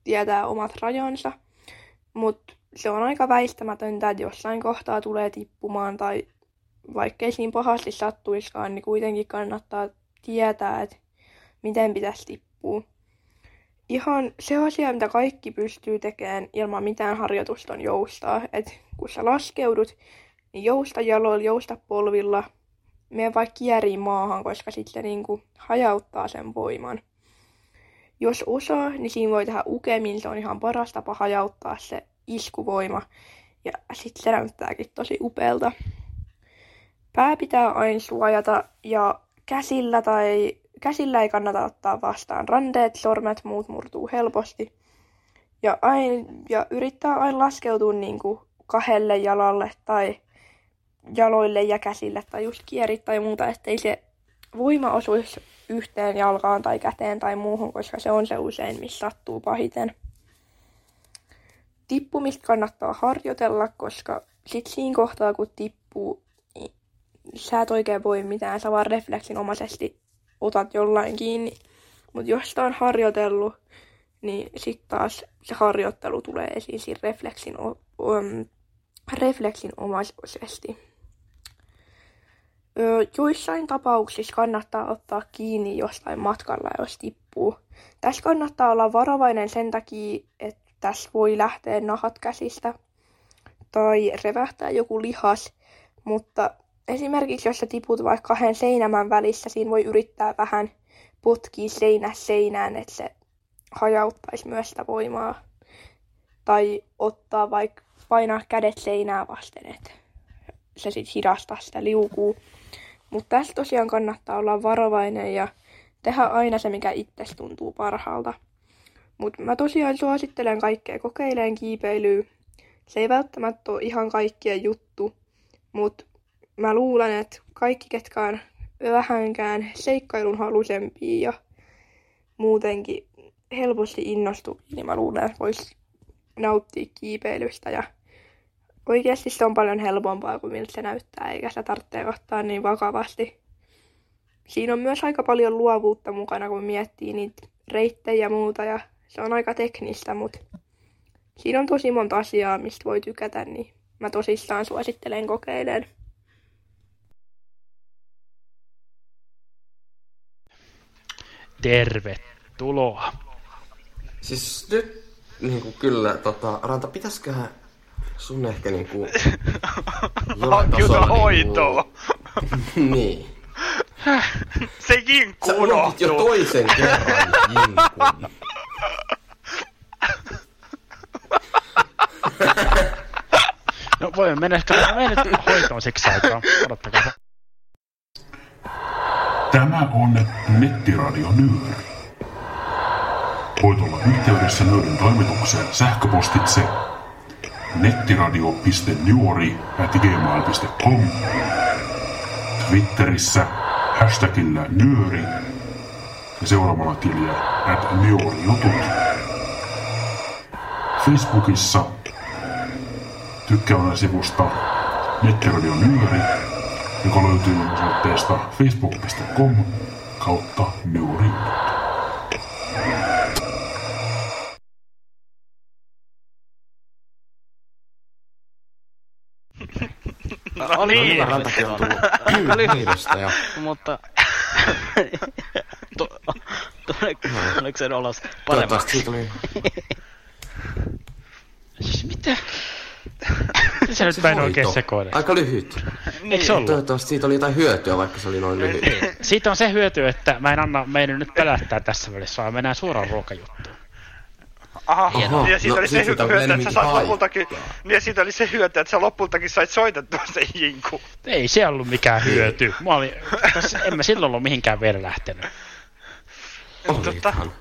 tietää omat rajansa, mutta se on aika väistämätöntä, että jossain kohtaa tulee tippumaan tai vaikkei siinä pahasti sattuiskaan, niin kuitenkin kannattaa tietää, että miten pitäisi tippua. Ihan se asia, mitä kaikki pystyy tekemään ilman mitään harjoitusta on joustaa. Et kun sä laskeudut, niin jousta jaloilla, jousta polvilla, mene vaikka kieriin maahan, koska sitten se niinku hajauttaa sen voiman. Jos osaa, niin siinä voi tehdä ukemin, se on ihan paras tapa hajauttaa se iskuvoima. Ja sitten se näyttääkin tosi upealta. Pää pitää aina suojata ja käsillä tai käsillä ei kannata ottaa vastaan ranteet, sormet, muut murtuu helposti. Ja, aina, ja yrittää aina laskeutua niin kuin kahdelle jalalle tai jaloille ja käsille tai just kieri tai muuta, ettei se voima osuisi yhteen jalkaan tai käteen tai muuhun, koska se on se usein, missä sattuu pahiten. Tippumista kannattaa harjoitella, koska sit siinä kohtaa, kun tippuu, niin sä et oikein voi mitään, sä vaan refleksinomaisesti otat jollain kiinni. Mutta jos sitä on harjoitellut, niin sitten taas se harjoittelu tulee esiin siinä refleksin, um, refleksin omaisesti. Joissain tapauksissa kannattaa ottaa kiinni jostain matkalla, jos tippuu. Tässä kannattaa olla varovainen sen takia, että tässä voi lähteä nahat käsistä tai revähtää joku lihas, mutta esimerkiksi jos sä tiput vaikka kahden seinämän välissä, siinä voi yrittää vähän potkia seinä seinään, että se hajauttaisi myös sitä voimaa. Tai ottaa vaikka painaa kädet seinää vasten, että se sitten hidastaa sitä liukuu. Mutta tässä tosiaan kannattaa olla varovainen ja tehdä aina se, mikä itse tuntuu parhaalta. Mutta mä tosiaan suosittelen kaikkea kokeileen kiipeilyä. Se ei välttämättä ole ihan kaikkien juttu, mutta mä luulen, että kaikki, ketkä on vähänkään seikkailun halusempia ja muutenkin helposti innostuvia, niin mä luulen, että vois nauttia kiipeilystä ja oikeasti se on paljon helpompaa kuin miltä se näyttää, eikä sitä tarvitse ottaa niin vakavasti. Siinä on myös aika paljon luovuutta mukana, kun miettii niitä reittejä ja muuta, ja se on aika teknistä, mutta siinä on tosi monta asiaa, mistä voi tykätä, niin mä tosissaan suosittelen kokeilemaan. Tervetuloa. Siis nyt niin kuin kyllä, tota, Ranta, pitäisiköhän sun ehkä niinku jollain tasolla hoitoa. Niinku... niin. Se jinkku unohtuu. jo toisen kerran jinkun. no voimme mennä mennä hoitoon siksi aikaa. Odottakaa. Tämä on Nettiradio Nyöri. Voit olla yhteydessä Nöyrin toimitukseen sähköpostitse nettiradio.nuori.gmail.com Twitterissä hashtagillä nyöri ja seuraamalla tiliä at jutut. Facebookissa tykkäämällä sivusta Nettiradio Nyöri, joka löytyy osoitteesta facebook.com kautta newrinnut. Oli no, niin, no niin rantakin on tullut. Kiitosta jo. Mutta... Tuleeko sen olos paremmaksi. Toivottavasti siitä oli... siis mitä? Se nyt mä en oikein Hoito. sekoile. Aika lyhyt. Eikö se ollut? Toivottavasti siitä oli jotain hyötyä, vaikka se oli noin lyhyt. Siitä on se hyöty, että mä en anna meidän nyt pelättää tässä välissä, vaan mennään suoraan ruokajuttuun. Aha, Hienoa. ja siitä No, oli se hyöty, että sä sait lopultakin, niin ja siitä oli se hyöty, että sä lopultakin sait soitettua sen jinku. Ei se ollut mikään hyöty. Mä olin, tässä, en mä silloin ollut mihinkään vielä lähtenyt. Olithan.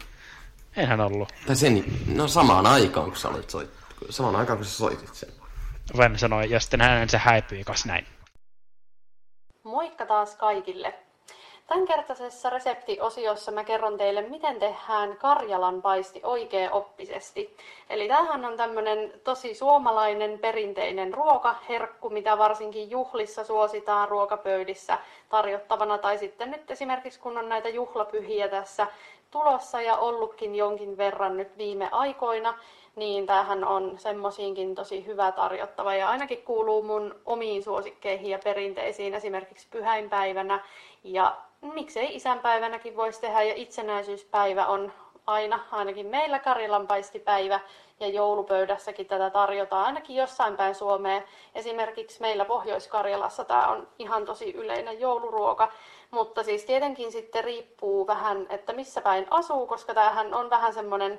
Enhän ollut. Tai sen, no samaan aikaan, kun sä olit soit, samaan aikaan, kun sä soitit sen. Ven sanoi, ja sitten hänen se häipyi kas näin. Moikka taas kaikille! Tämänkertaisessa reseptiosiossa mä kerron teille, miten tehdään Karjalan paisti oikea-oppisesti. Eli tämähän on tämmönen tosi suomalainen perinteinen ruokaherkku, mitä varsinkin juhlissa suositaan ruokapöydissä tarjottavana. Tai sitten nyt esimerkiksi kun on näitä juhlapyhiä tässä tulossa ja ollutkin jonkin verran nyt viime aikoina, niin tämähän on semmosiinkin tosi hyvä tarjottava ja ainakin kuuluu mun omiin suosikkeihin ja perinteisiin esimerkiksi pyhäinpäivänä ja miksei isänpäivänäkin voisi tehdä ja itsenäisyyspäivä on aina, ainakin meillä Karjalanpaistipäivä ja joulupöydässäkin tätä tarjotaan ainakin jossain päin Suomea. Esimerkiksi meillä Pohjois-Karjalassa tämä on ihan tosi yleinen jouluruoka, mutta siis tietenkin sitten riippuu vähän, että missä päin asuu, koska tämähän on vähän semmoinen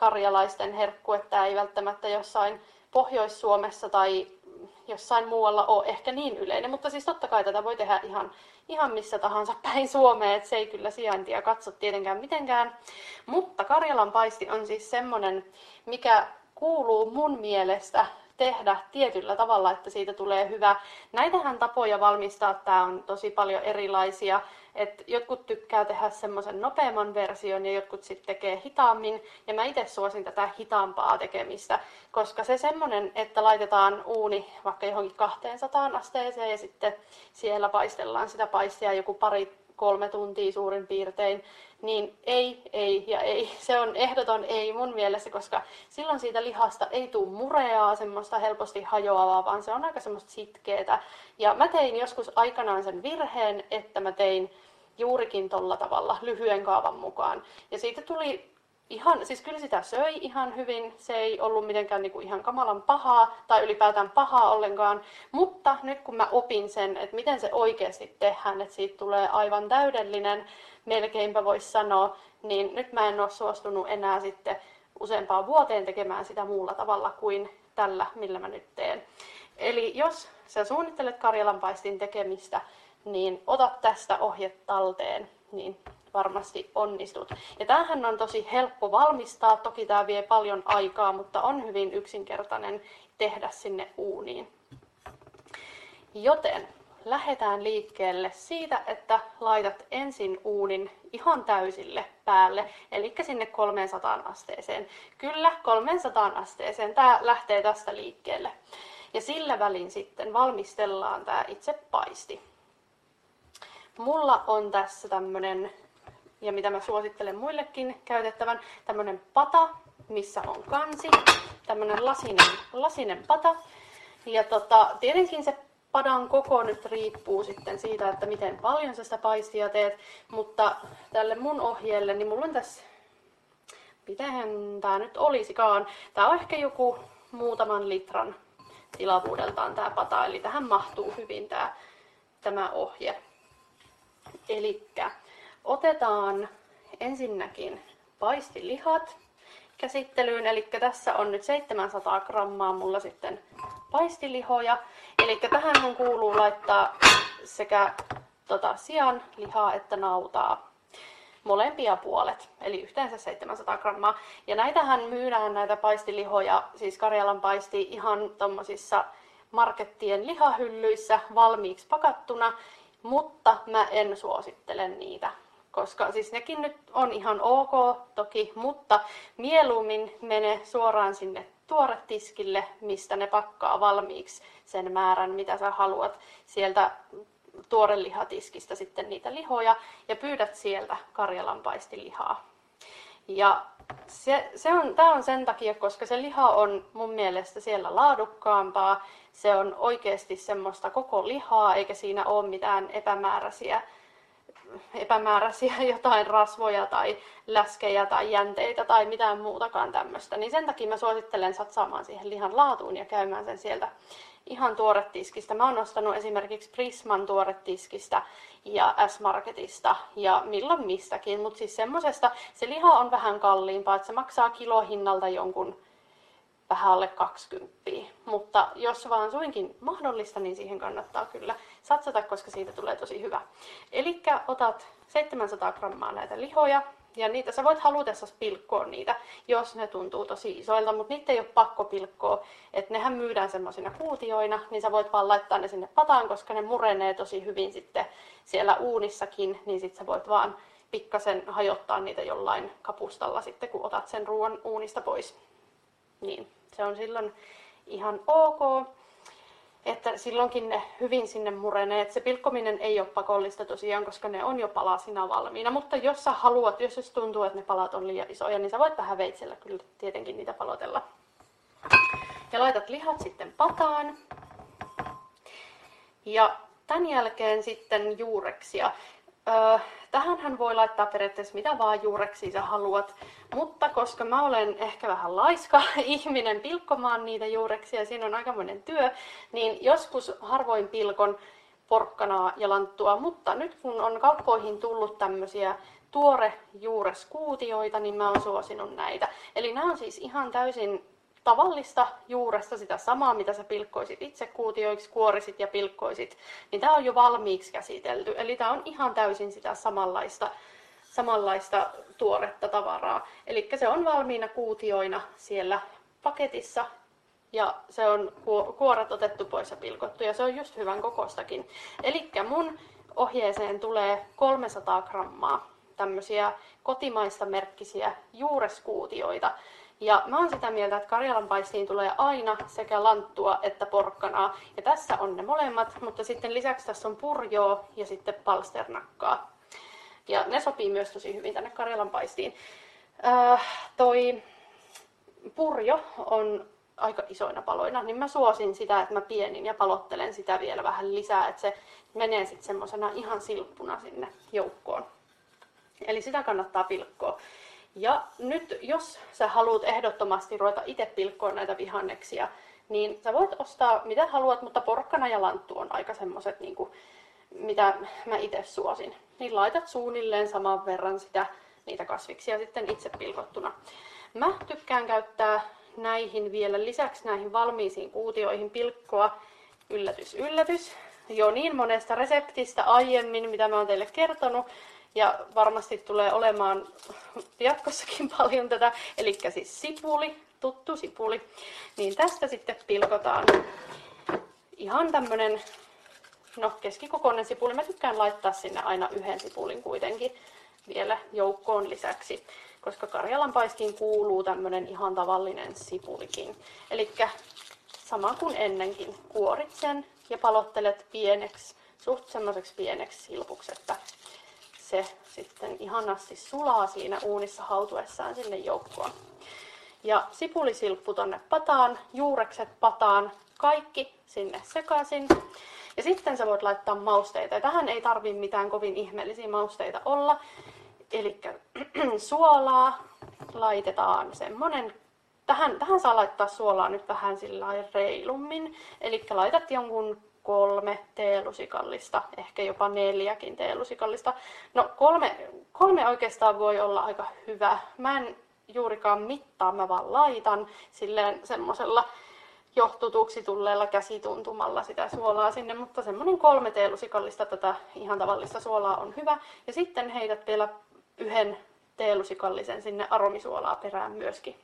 karjalaisten herkku, että ei välttämättä jossain Pohjois-Suomessa tai jossain muualla ole ehkä niin yleinen, mutta siis totta kai tätä voi tehdä ihan, ihan missä tahansa päin Suomea, että se ei kyllä sijaintia katso tietenkään mitenkään. Mutta Karjalan paisti on siis semmoinen, mikä kuuluu mun mielestä tehdä tietyllä tavalla, että siitä tulee hyvä. Näitähän tapoja valmistaa, tämä on tosi paljon erilaisia. Et jotkut tykkää tehdä semmoisen nopeamman version ja jotkut sitten tekee hitaammin. Ja mä itse suosin tätä hitaampaa tekemistä, koska se semmoinen, että laitetaan uuni vaikka johonkin 200 asteeseen ja sitten siellä paistellaan sitä paistia joku pari kolme tuntia suurin piirtein, niin ei, ei ja ei. Se on ehdoton ei mun mielestä, koska silloin siitä lihasta ei tule mureaa, semmoista helposti hajoavaa, vaan se on aika semmoista sitkeetä. Ja mä tein joskus aikanaan sen virheen, että mä tein juurikin tolla tavalla lyhyen kaavan mukaan. Ja siitä tuli ihan, siis kyllä sitä söi ihan hyvin, se ei ollut mitenkään niinku ihan kamalan pahaa tai ylipäätään pahaa ollenkaan, mutta nyt kun mä opin sen, että miten se oikeasti tehdään, että siitä tulee aivan täydellinen, melkeinpä voisi sanoa, niin nyt mä en ole suostunut enää sitten useampaan vuoteen tekemään sitä muulla tavalla kuin tällä, millä mä nyt teen. Eli jos sä suunnittelet karjalanpaistin tekemistä, niin ota tästä ohje talteen, niin varmasti onnistut. Ja tämähän on tosi helppo valmistaa, toki tämä vie paljon aikaa, mutta on hyvin yksinkertainen tehdä sinne uuniin. Joten lähdetään liikkeelle siitä, että laitat ensin uunin ihan täysille päälle, eli sinne 300 asteeseen. Kyllä, 300 asteeseen. Tämä lähtee tästä liikkeelle. Ja sillä välin sitten valmistellaan tämä itse paisti. Mulla on tässä tämmönen, ja mitä mä suosittelen muillekin käytettävän, tämmönen pata, missä on kansi, tämmönen lasinen, lasinen pata. Ja tota, tietenkin se padan koko nyt riippuu sitten siitä, että miten paljon sä sitä paistia teet, mutta tälle mun ohjeelle, niin mulla on tässä, miten tää nyt olisikaan, tää on ehkä joku muutaman litran tilavuudeltaan tää pata, eli tähän mahtuu hyvin tää, tämä ohje. Eli otetaan ensinnäkin paistilihat käsittelyyn. Eli tässä on nyt 700 grammaa mulla sitten paistilihoja. Eli tähän mun kuuluu laittaa sekä tota, sian lihaa että nautaa molempia puolet, eli yhteensä 700 grammaa. Ja näitähän myydään näitä paistilihoja, siis Karjalan paisti ihan tommosissa markettien lihahyllyissä valmiiksi pakattuna, mutta mä en suosittele niitä. Koska siis nekin nyt on ihan ok toki, mutta mieluummin mene suoraan sinne tuoretiskille, mistä ne pakkaa valmiiksi sen määrän, mitä sä haluat sieltä tuorelihatiskistä sitten niitä lihoja ja pyydät sieltä karjalanpaistilihaa. Ja se, se on, tämä on sen takia, koska se liha on mun mielestä siellä laadukkaampaa, se on oikeasti semmoista koko lihaa, eikä siinä ole mitään epämääräisiä epämääräisiä jotain rasvoja tai läskejä tai jänteitä tai mitään muutakaan tämmöistä. Niin sen takia mä suosittelen satsaamaan siihen lihan laatuun ja käymään sen sieltä ihan tuoretiskistä. Mä oon ostanut esimerkiksi Prisman tuoretiskistä ja S-Marketista ja milloin mistäkin, mutta siis semmosesta, se liha on vähän kalliimpaa, että se maksaa kilohinnalta jonkun vähän alle 20. Mutta jos vaan suinkin mahdollista, niin siihen kannattaa kyllä satsata, koska siitä tulee tosi hyvä. Eli otat 700 grammaa näitä lihoja, ja niitä sä voit halutessa pilkkoa niitä, jos ne tuntuu tosi isoilta, mutta niitä ei ole pakko pilkkoa. Että nehän myydään semmoisina kuutioina, niin sä voit vaan laittaa ne sinne pataan, koska ne murenee tosi hyvin sitten siellä uunissakin, niin sit sä voit vaan pikkasen hajottaa niitä jollain kapustalla sitten, kun otat sen ruoan uunista pois. Niin, se on silloin ihan ok että silloinkin ne hyvin sinne murenee. Että se pilkkominen ei ole pakollista tosiaan, koska ne on jo palasina valmiina. Mutta jos sä haluat, jos se tuntuu, että ne palat on liian isoja, niin sä voit vähän veitsellä kyllä tietenkin niitä palotella. Ja laitat lihat sitten pataan. Ja tämän jälkeen sitten juureksia. Öö, tähän voi laittaa periaatteessa mitä vaan juureksi sä haluat, mutta koska mä olen ehkä vähän laiska ihminen pilkkomaan niitä juureksia, siinä on aikamoinen työ, niin joskus harvoin pilkon porkkanaa ja lanttua, mutta nyt kun on kauppoihin tullut tämmöisiä tuore juureskuutioita, niin mä oon suosinut näitä. Eli nämä on siis ihan täysin tavallista juuresta, sitä samaa, mitä sä pilkkoisit itse kuutioiksi, kuorisit ja pilkkoisit, niin tämä on jo valmiiksi käsitelty. Eli tämä on ihan täysin sitä samanlaista, samanlaista tuoretta tavaraa. Eli se on valmiina kuutioina siellä paketissa ja se on kuoret otettu pois ja pilkottu ja se on just hyvän kokostakin. Eli mun ohjeeseen tulee 300 grammaa tämmöisiä kotimaista merkkisiä juureskuutioita. Ja mä oon sitä mieltä, että Karjalan paistiin tulee aina sekä lanttua että porkkanaa. Ja tässä on ne molemmat, mutta sitten lisäksi tässä on purjoa ja sitten palsternakkaa. Ja ne sopii myös tosi hyvin tänne Karjalan paistiin. Äh, toi purjo on aika isoina paloina, niin mä suosin sitä, että mä pienin ja palottelen sitä vielä vähän lisää, että se menee sitten semmosena ihan silppuna sinne joukkoon. Eli sitä kannattaa pilkkoa. Ja nyt jos sä haluat ehdottomasti ruveta itse pilkkoon näitä vihanneksia, niin sä voit ostaa mitä haluat, mutta porkkana ja lanttu on aika semmoset, niin kuin, mitä mä itse suosin. Niin laitat suunnilleen saman verran sitä, niitä kasviksia sitten itse pilkottuna. Mä tykkään käyttää näihin vielä lisäksi näihin valmiisiin kuutioihin pilkkoa, yllätys yllätys, jo niin monesta reseptistä aiemmin, mitä mä oon teille kertonut, ja varmasti tulee olemaan jatkossakin paljon tätä, eli siis sipuli, tuttu sipuli. Niin tästä sitten pilkotaan ihan tämmönen no, keskikokoinen sipuli. Mä tykkään laittaa sinne aina yhden sipulin kuitenkin vielä joukkoon lisäksi, koska Karjalan paistiin kuuluu tämmönen ihan tavallinen sipulikin. Eli sama kuin ennenkin, kuorit sen ja palottelet pieneksi, suht semmoiseksi pieneksi silpuksi, että se sitten ihanasti sulaa siinä uunissa hautuessaan sinne joukkoon. Ja sipulisilppu tonne pataan, juurekset pataan, kaikki sinne sekaisin. Ja sitten sä voit laittaa mausteita. Ja tähän ei tarvi mitään kovin ihmeellisiä mausteita olla. Eli suolaa laitetaan semmonen tähän, tähän saa laittaa suolaa nyt vähän sillä reilummin. Eli laitat jonkun kolme teelusikallista, ehkä jopa neljäkin teelusikallista. No kolme, kolme oikeastaan voi olla aika hyvä. Mä en juurikaan mittaa, mä vaan laitan silleen semmoisella johtutuksi tulleella käsituntumalla sitä suolaa sinne, mutta semmoinen kolme teelusikallista tätä ihan tavallista suolaa on hyvä. Ja sitten heität vielä yhden teelusikallisen sinne aromisuolaa perään myöskin.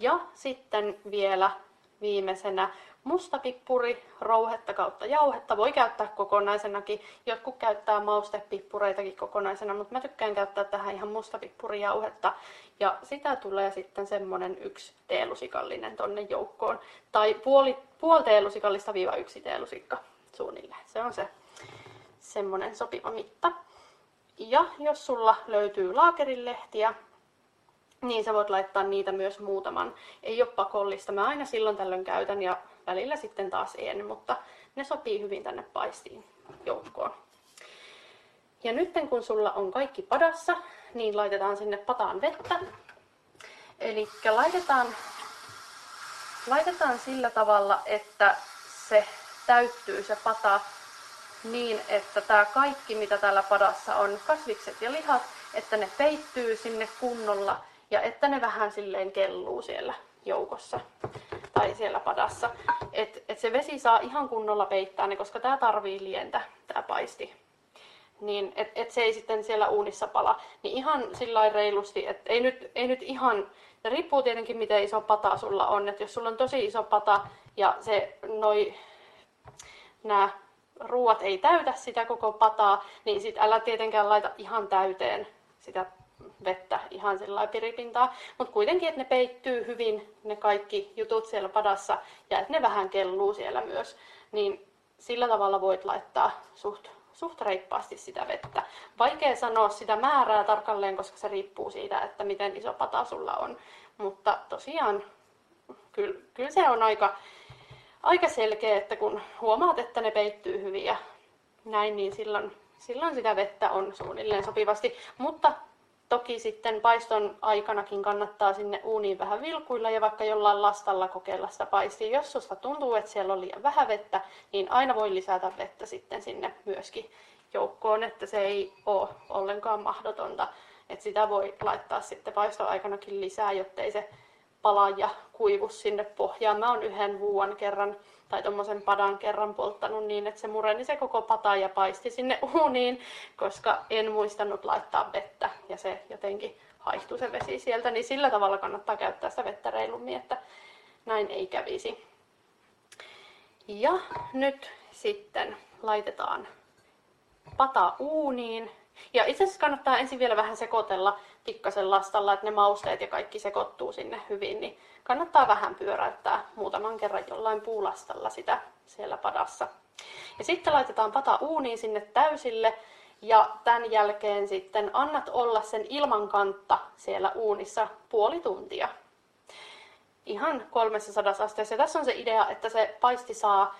Ja sitten vielä viimeisenä mustapippuri, rouhetta kautta jauhetta. Voi käyttää kokonaisenakin. Jotkut käyttää maustepippureitakin kokonaisena, mutta mä tykkään käyttää tähän ihan mustapippurijauhetta. Ja sitä tulee sitten semmonen yksi teelusikallinen tonne joukkoon. Tai puoli, puoli teelusikallista viiva yksi teelusikka suunnilleen. Se on se semmonen sopiva mitta. Ja jos sulla löytyy laakerilehtiä, niin sä voit laittaa niitä myös muutaman. Ei ole pakollista. Mä aina silloin tällöin käytän ja välillä sitten taas en, mutta ne sopii hyvin tänne paistiin joukkoon. Ja nyt kun sulla on kaikki padassa, niin laitetaan sinne pataan vettä. Eli laitetaan, laitetaan sillä tavalla, että se täyttyy se pata niin, että tämä kaikki, mitä täällä padassa on, kasvikset ja lihat, että ne peittyy sinne kunnolla ja että ne vähän silleen kelluu siellä joukossa tai siellä padassa. Että et se vesi saa ihan kunnolla peittää ne, koska tämä tarvii lientä, tämä paisti. Niin, että et se ei sitten siellä uunissa pala. Niin ihan sillä reilusti, että ei nyt, ei nyt ihan, se riippuu tietenkin miten iso pata sulla on. Että jos sulla on tosi iso pata ja se noi, nämä ruuat ei täytä sitä koko pataa, niin sit älä tietenkään laita ihan täyteen sitä vettä ihan sillä piripintaa, mutta kuitenkin, että ne peittyy hyvin ne kaikki jutut siellä padassa ja että ne vähän kelluu siellä myös, niin sillä tavalla voit laittaa suht, suht reippaasti sitä vettä. Vaikea sanoa sitä määrää tarkalleen, koska se riippuu siitä, että miten iso pata sulla on, mutta tosiaan kyllä, kyllä se on aika, aika selkeä, että kun huomaat, että ne peittyy hyvin ja näin, niin silloin, silloin sitä vettä on suunnilleen sopivasti. Mutta toki sitten paiston aikanakin kannattaa sinne uuniin vähän vilkuilla ja vaikka jollain lastalla kokeilla sitä paistia. Jos susta tuntuu, että siellä on liian vähän vettä, niin aina voi lisätä vettä sitten sinne myöskin joukkoon, että se ei ole ollenkaan mahdotonta. Että sitä voi laittaa sitten paiston aikanakin lisää, jottei se pala ja kuivu sinne pohjaan. Mä oon yhden vuon kerran tai tuommoisen padan kerran polttanut niin, että se mureni se koko pata ja paisti sinne uuniin, koska en muistanut laittaa vettä ja se jotenkin haihtui se vesi sieltä, niin sillä tavalla kannattaa käyttää sitä vettä reilummin, että näin ei kävisi. Ja nyt sitten laitetaan pata uuniin. Ja itse asiassa kannattaa ensin vielä vähän sekoitella pikkasen lastalla, että ne mausteet ja kaikki sekoittuu sinne hyvin, niin kannattaa vähän pyöräyttää muutaman kerran jollain puulastalla sitä siellä padassa. Ja sitten laitetaan pata uuniin sinne täysille ja tämän jälkeen sitten annat olla sen ilman kantta siellä uunissa puoli tuntia. Ihan 300 asteessa. Ja tässä on se idea, että se paisti saa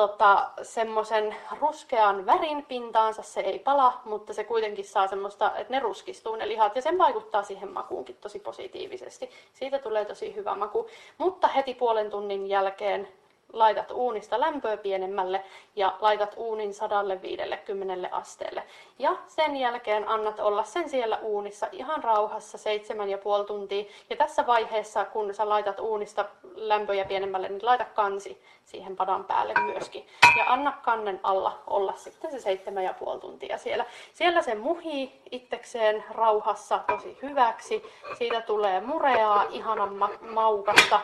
tota, semmoisen ruskean värin pintaansa, se ei pala, mutta se kuitenkin saa semmoista, että ne ruskistuu ne lihat ja sen vaikuttaa siihen makuunkin tosi positiivisesti. Siitä tulee tosi hyvä maku, mutta heti puolen tunnin jälkeen laitat uunista lämpöä pienemmälle ja laitat uunin 150 asteelle. Ja sen jälkeen annat olla sen siellä uunissa ihan rauhassa seitsemän ja puoli tuntia. Ja tässä vaiheessa, kun sä laitat uunista lämpöjä pienemmälle, niin laita kansi siihen padan päälle myöskin. Ja anna kannen alla olla sitten se seitsemän ja puoli tuntia siellä. Siellä se muhii itsekseen rauhassa tosi hyväksi. Siitä tulee mureaa, ihanan ma- maukasta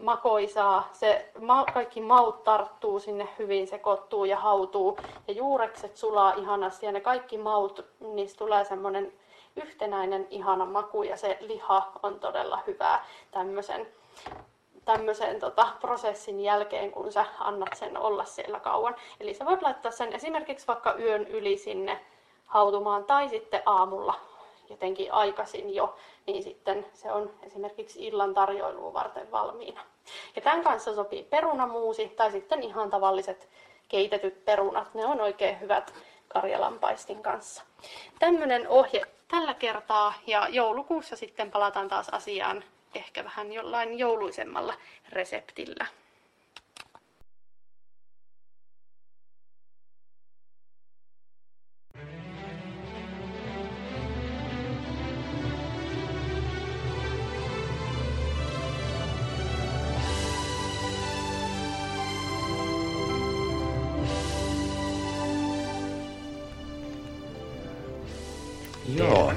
makoisaa, se ma- kaikki maut tarttuu sinne hyvin, sekoittuu ja hautuu. Ja juurekset sulaa ihanasti ja ne kaikki maut, niistä tulee semmoinen yhtenäinen ihana maku ja se liha on todella hyvää tämmöisen tämmöisen tota, prosessin jälkeen, kun sä annat sen olla siellä kauan. Eli sä voit laittaa sen esimerkiksi vaikka yön yli sinne hautumaan tai sitten aamulla jotenkin aikaisin jo, niin sitten se on esimerkiksi illan tarjoilua varten valmiina. Ja tämän kanssa sopii perunamuusi tai sitten ihan tavalliset keitetyt perunat. Ne on oikein hyvät karjalanpaistin kanssa. Tämmöinen ohje tällä kertaa ja joulukuussa sitten palataan taas asiaan ehkä vähän jollain jouluisemmalla reseptillä.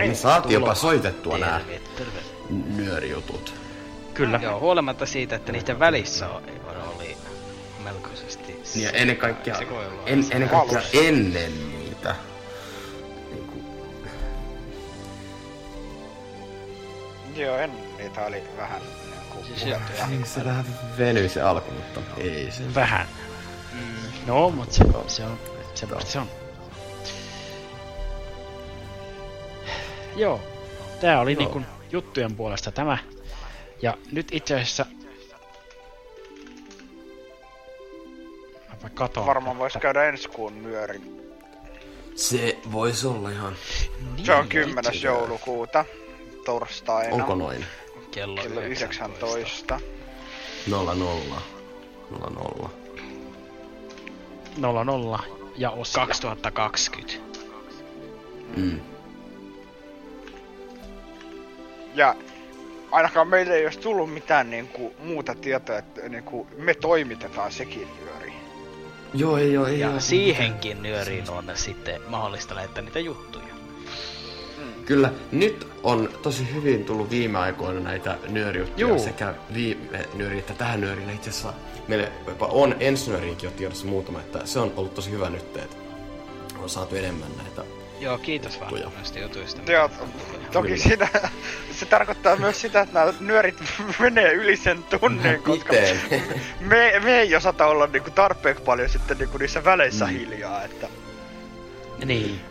Me saatiin jopa soitettua nämä terve. nyörijutut. Kyllä. Joo, huolimatta siitä, että niiden välissä oli, oli melkoisesti Niin ja ennen kaikkea, en, ennen kaikkea ennen niitä. Joo, en niitä oli vähän niinku. Niin se vähän venyi se alku, mutta ei se. Vähän. No, mutta se, se on, semmoista se on. Joo, tää oli Joo. niinku juttujen puolesta tämä. Ja nyt itse asiassa Mä katon. Varmaan voisi käydä ensi kuun nyöri. Se voisi olla ihan... Se on 10. joulukuuta torstaina. Onko noin? Kello, Kello 19. Nolla nolla. Nolla nolla. 00 ja osia. 2020. Mm. Ja ainakaan meille ei olisi tullut mitään niinku, muuta tietoa, että niinku, me toimitetaan sekin nyöri. Joo, ei oo, ei Ja oo. siihenkin nyöriin on sitten mahdollista lähettää niitä juttuja. Kyllä, nyt on tosi hyvin tullut viime aikoina näitä nyörijuttuja Juu. sekä viime nyöri että tähän nyöriin. Itse asiassa meille jopa on ensi nyöriinkin jo tiedossa muutama, että se on ollut tosi hyvä nyt, että on saatu enemmän näitä. Joo, kiitos Juttuja. vaan näistä jutuista. Joo, toki Kyllä. siinä, se tarkoittaa myös sitä, että nämä nyörit menee yli sen tunnin, koska me, me ei osata olla niinku tarpeeksi paljon sitten niinku niissä väleissä Mm. hiljaa, että Niin.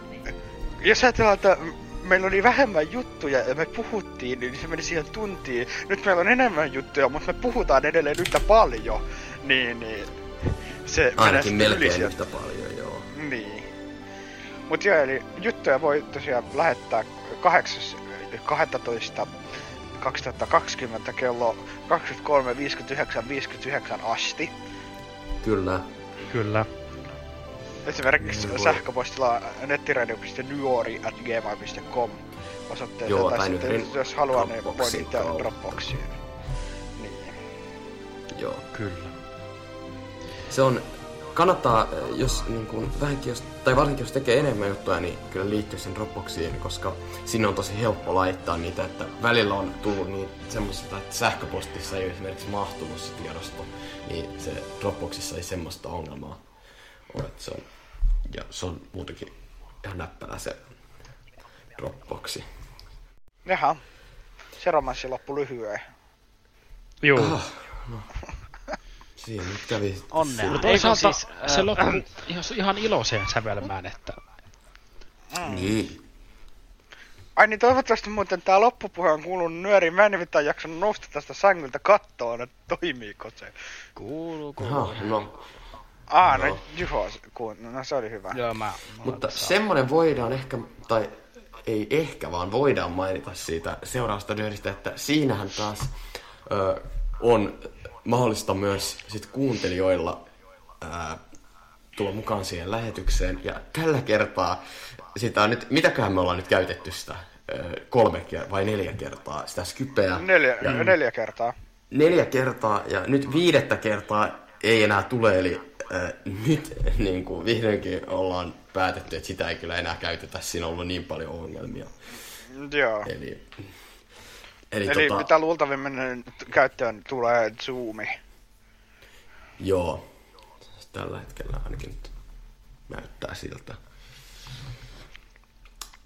jos ajatellaan, että meillä oli vähemmän juttuja ja me puhuttiin, niin se meni siihen tuntiin. Nyt meillä on enemmän juttuja, mutta me puhutaan edelleen yhtä paljon. Niin, niin. Se Ainakin melkein sieltä. yhtä paljon, joo. Niin. Mut joo, eli juttuja voi tosiaan lähettää 8.12. 2020 kello 23.59.59 asti. Kyllä. Kyllä. Esimerkiksi Niin sähköpostilla nettiradio.nuori.gmail.com osoitteeseen, Joo, tai tai sitten Nyörin jos haluaa, niin voi kautta. Dropboxiin. Niin. Joo. Kyllä. Se on, kannattaa, äh, jos niin kuin, vähänkin jos, tai varsinkin jos tekee enemmän juttuja, niin kyllä liittyy sen Dropboxiin, koska sinne on tosi helppo laittaa niitä, että välillä on tullut niin semmoista, että sähköpostissa ei ole esimerkiksi mahtunut se tiedosto, niin se Dropboxissa ei semmoista ongelmaa ole, että se on, ja se on muutenkin ihan näppärä se Dropboxi. Jaha. Se romanssi loppu lyhyen. Joo. Ah, no. Siinä nyt kävi Onnea. Mutta toisaalta siis, se äh, loppui ihan, ihan iloiseen sävelmään, että Niin. Ai niin toivottavasti muuten tää loppupuhe on kuulunut nyöriin. Mä en nimittäin jaksanut nousta tästä sängyltä kattoon, että toimiiko se. Kuuluu, kuuluu. Aha, no, Aa, no Joo. juho, kun, no se oli hyvä. Joo, mä... Mutta semmonen voidaan ehkä, tai ei ehkä, vaan voidaan mainita siitä seuraavasta nyöristä, että siinähän taas ö, on mahdollista myös sit kuuntelijoilla ää, tulla mukaan siihen lähetykseen. Ja tällä kertaa sitä on nyt, mitäköhän me ollaan nyt käytetty sitä kolme vai neljä kertaa sitä Skypeä. Neljä, ja, neljä kertaa. neljä kertaa ja nyt viidettä kertaa ei enää tule, eli äh, nyt niin kuin, vihdoinkin ollaan päätetty, että sitä ei kyllä enää käytetä, siinä on ollut niin paljon ongelmia. Joo. Eli, eli, Eli tota, mitä luultavimmin käyttöön tulee Zoomi. joo, tällä hetkellä ainakin nyt näyttää siltä.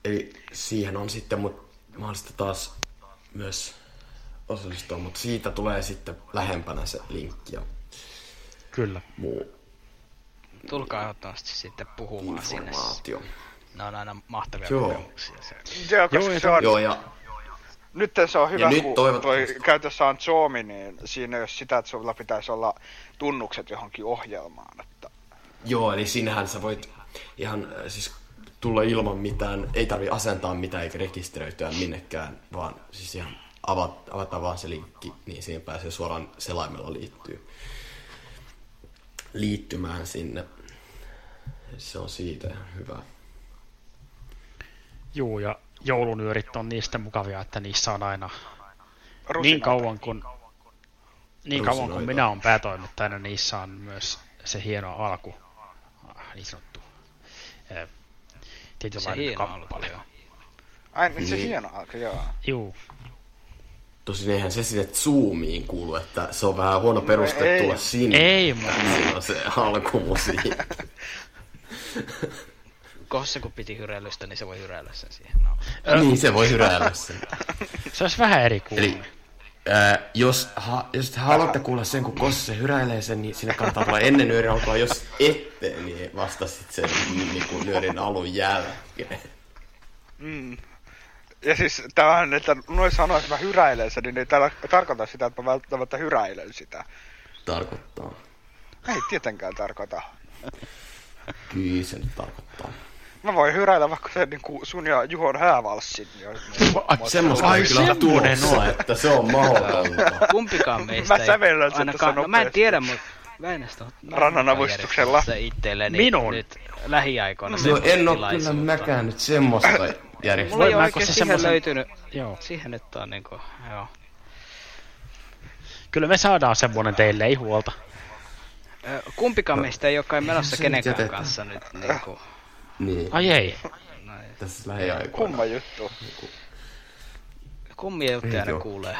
Eli siihen on sitten mut mahdollista taas myös osallistua, mutta siitä tulee sitten lähempänä se linkki ja kyllä. muu Tulkaa ehdottomasti sitten puhumaan sinne. informaatio. Ne on aina mahtavia Joo. kokemuksia. Se. Joo, koska Joo, se on, Joo, ja nyt se on hyvä, Ja nyt kun toivottavasti- toi käytössä on Zoomi, niin siinä ei ole sitä, että sulla pitäisi olla tunnukset johonkin ohjelmaan. Että... Joo, eli sinähän sä voit ihan äh, siis tulla ilman mitään, ei tarvi asentaa mitään eikä rekisteröityä minnekään, vaan siis ihan avat, avataan vaan se linkki, niin siihen pääsee suoraan selaimella liittyy, liittymään sinne. Se on siitä hyvä. Juu, ja joulunyörit on niistä mukavia, että niissä on aina niin Rusinoita. kauan kuin niin kauan kuin minä olen päätoimittajana, niissä on myös se hieno alku, ah, niin sanottu, eh, Se tietynlainen hieno kappale. alku. Ai, niin se Niin. hieno alku, joo. Juu, Tosin eihän se sinne Zoomiin kuulu, että se on vähän huono peruste ei. tulla sinne. ei mutta Siinä on se alkumusiikki. Kossa kun piti hyräilystä, niin se voi hyräillä sen siihen. No. niin, se voi hyräillä sen. se olisi vähän eri kuuluu. Eli ää, jos, ha, jos te haluatte kuulla sen, kun Kosse hyräilee sen, niin sinne kannattaa tulla ennen nyörin alkua. Jos ette, niin vasta sit sen niin kuin nyörin alun jälkeen. Mm. Ja siis tämähän, että noin sanoo, että mä hyräilen sen, niin ei täällä tarkoita sitä, että mä välttämättä hyräilen sitä. Tarkoittaa. Ei tietenkään tarkoita. Kyllä se nyt tarkoittaa. Mä voin hyräillä vaikka se niinku sun ja Juhon häävalssin. jo. Semmoista ei kyllä tulossa, että se on mahdotonta. Kumpikaan meistä Mä sävellän sen ainakaan, no mä en tiedä, mutta Väinästä on Rannan avustuksella. Se itselleni Minun. nyt lähiaikoina. No en oo kyllä mäkään nyt semmoista järjestänyt. Mulla ei Mä oikein se siihen löytynyt. Joo. Siihen nyt on niinku, joo. Kyllä me saadaan semmonen teille, ei huolta. Kumpikaan meistä ei ole kai menossa kenenkään kanssa nyt niinku. Niin. Ai ei. Tässä lähiaikoina. Kumma juttu. Kummia juttuja aina kuulee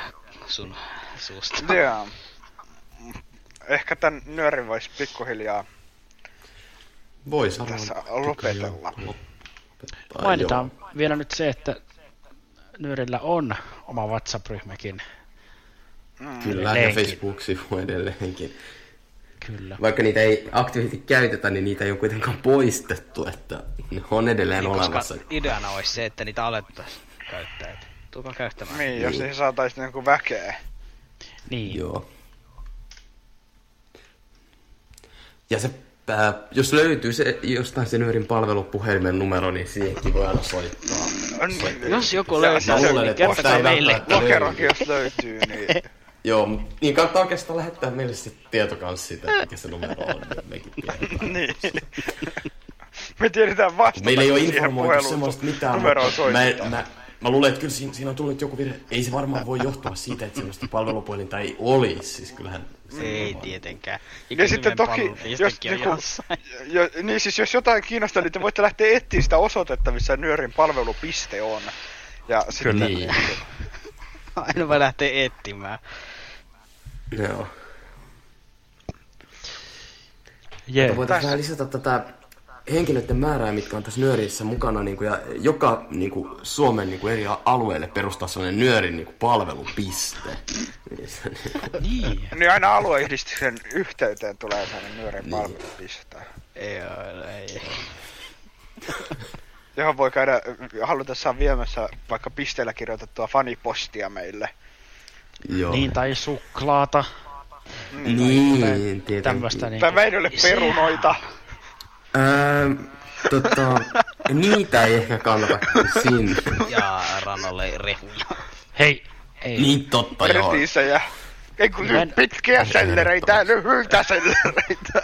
sun suusta. Joo. Ehkä tän nyörin vois pikkuhiljaa Voi sanoa. tässä lopetella. Mainitaan joo. vielä nyt se, että Nyörillä on oma WhatsApp-ryhmäkin. Kyllä, ja. Facebook-sivu edelleenkin. Kyllä. Vaikka niitä ei aktiivisesti käytetä, niin niitä ei ole kuitenkaan poistettu, että ne on edelleen Niin, olemassa. koska ideana olisi se, että niitä alettaisiin käyttää. Et Tulkaa käyttämään. Niin, jos Niin. ei saatais niinku väkeä. Niin. Joo. Ja se, ää, jos löytyy se, jostain sen yhden palvelupuhelimen numero, niin siihenkin voi aina soittaa. soittaa. Jos joku löytää, niin kertokaa ei meille. Lokerokin jos löytyy, niin... Joo, niin kannattaa oikeastaan lähettää meille se tieto kanssa siitä, että mikä se numero on, niin mekin tiedetään. niin. Me tiedetään vastata Meillä ei ole informoitu semmoista mitään, mä, mä, mä luulen, että kyllä siinä, siinä on tullut joku virhe. Ei se varmaan voi johtua siitä, että semmoista palvelupuhelinta ei olisi. Siis kyllähän se Ei on- tietenkään. Ja sitten toki, jos, niinku, jo, niin siis jos jotain kiinnostaa, niin te voitte lähteä etsiä sitä osoitetta, missä Nyörin palvelupiste on. Ja sitten, Kyllä. Niin. Aina voi lähteä etsimään. Joo. Mutta voitaisiin vähän lisätä tätä henkilöiden määrää, mitkä on tässä nyörissä mukana, niin kuin, ja joka niin kuin, Suomen niin kuin, eri alueelle perustaa sellainen nyörin niin kuin, palvelupiste. Niin aina alueyhdistyksen yhteyteen tulee sellainen Nyörin Niin. palvelupiste. Ei, ei. Johon voi käydä halutessaan viemässä vaikka pisteellä kirjoitettua fanipostia meille. joo. Niin, tai suklaata. niin tietenkin. Tämmöstä niin. Tai Väinölle perunoita. Öö, tota, niitä ei ehkä kannata sinne. Ja rannalle rehuja. Hei, ei. Niin totta, joo. Retiisejä. Ei kun Mä en- pitkiä sellereitä ja lyhyitä sellereitä.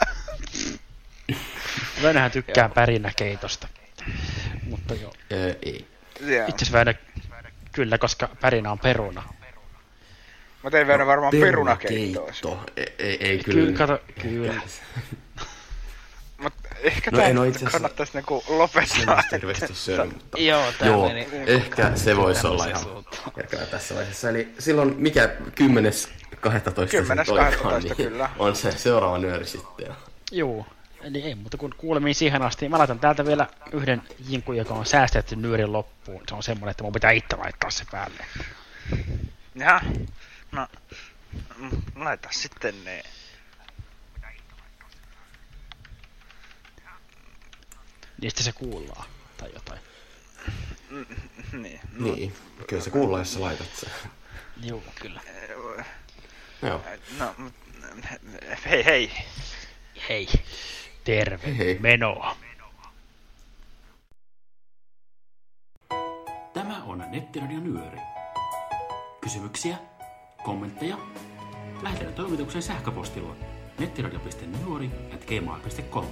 Väinöhän tykkää pärinäkeitosta. Mutta joo. Öö, ei. Joo. Itse asiassa Väinö, kyllä, koska pärinä on peruna. Mä tein vielä varmaan perunakeittoa. Perunakeitto. Ei, ei, ei Kyllä, kyllä. kato, kyllä. Mut ehkä No tää en oo itse kannattaisi niinku lopettaa. Hirveästi syödä, mutta... Joo, tää Joo, meni. ehkä se voisi olla ihan järkevää tässä vaiheessa. Eli silloin mikä 10. 12. se nyt 10.12. olikaan, niin kyllä. On se seuraava nyöri sitten. Joo. Eli ei muuta kuin kuulemiin siihen asti. Mä laitan täältä vielä yhden jinkun, joka on säästetty nyörin loppuun. Se on semmonen, että mun pitää itse laittaa se päälle. Jaha. No. Laita sitten ne. Niistä se kuullaan. Tai jotain. Mm, Niin. Niin, kyllä se kuullaan, jos sä laitat sen. Joo, kyllä. Joo. No, mut, hei hei. Hei. Terve. Hei. Menoa. Tämä on Nettiradio Nyöri. Kysymyksiä? Kommentteja? Lähetä ne toimitukseen sähköpostilla nettiradio.nyöri at gmail.com.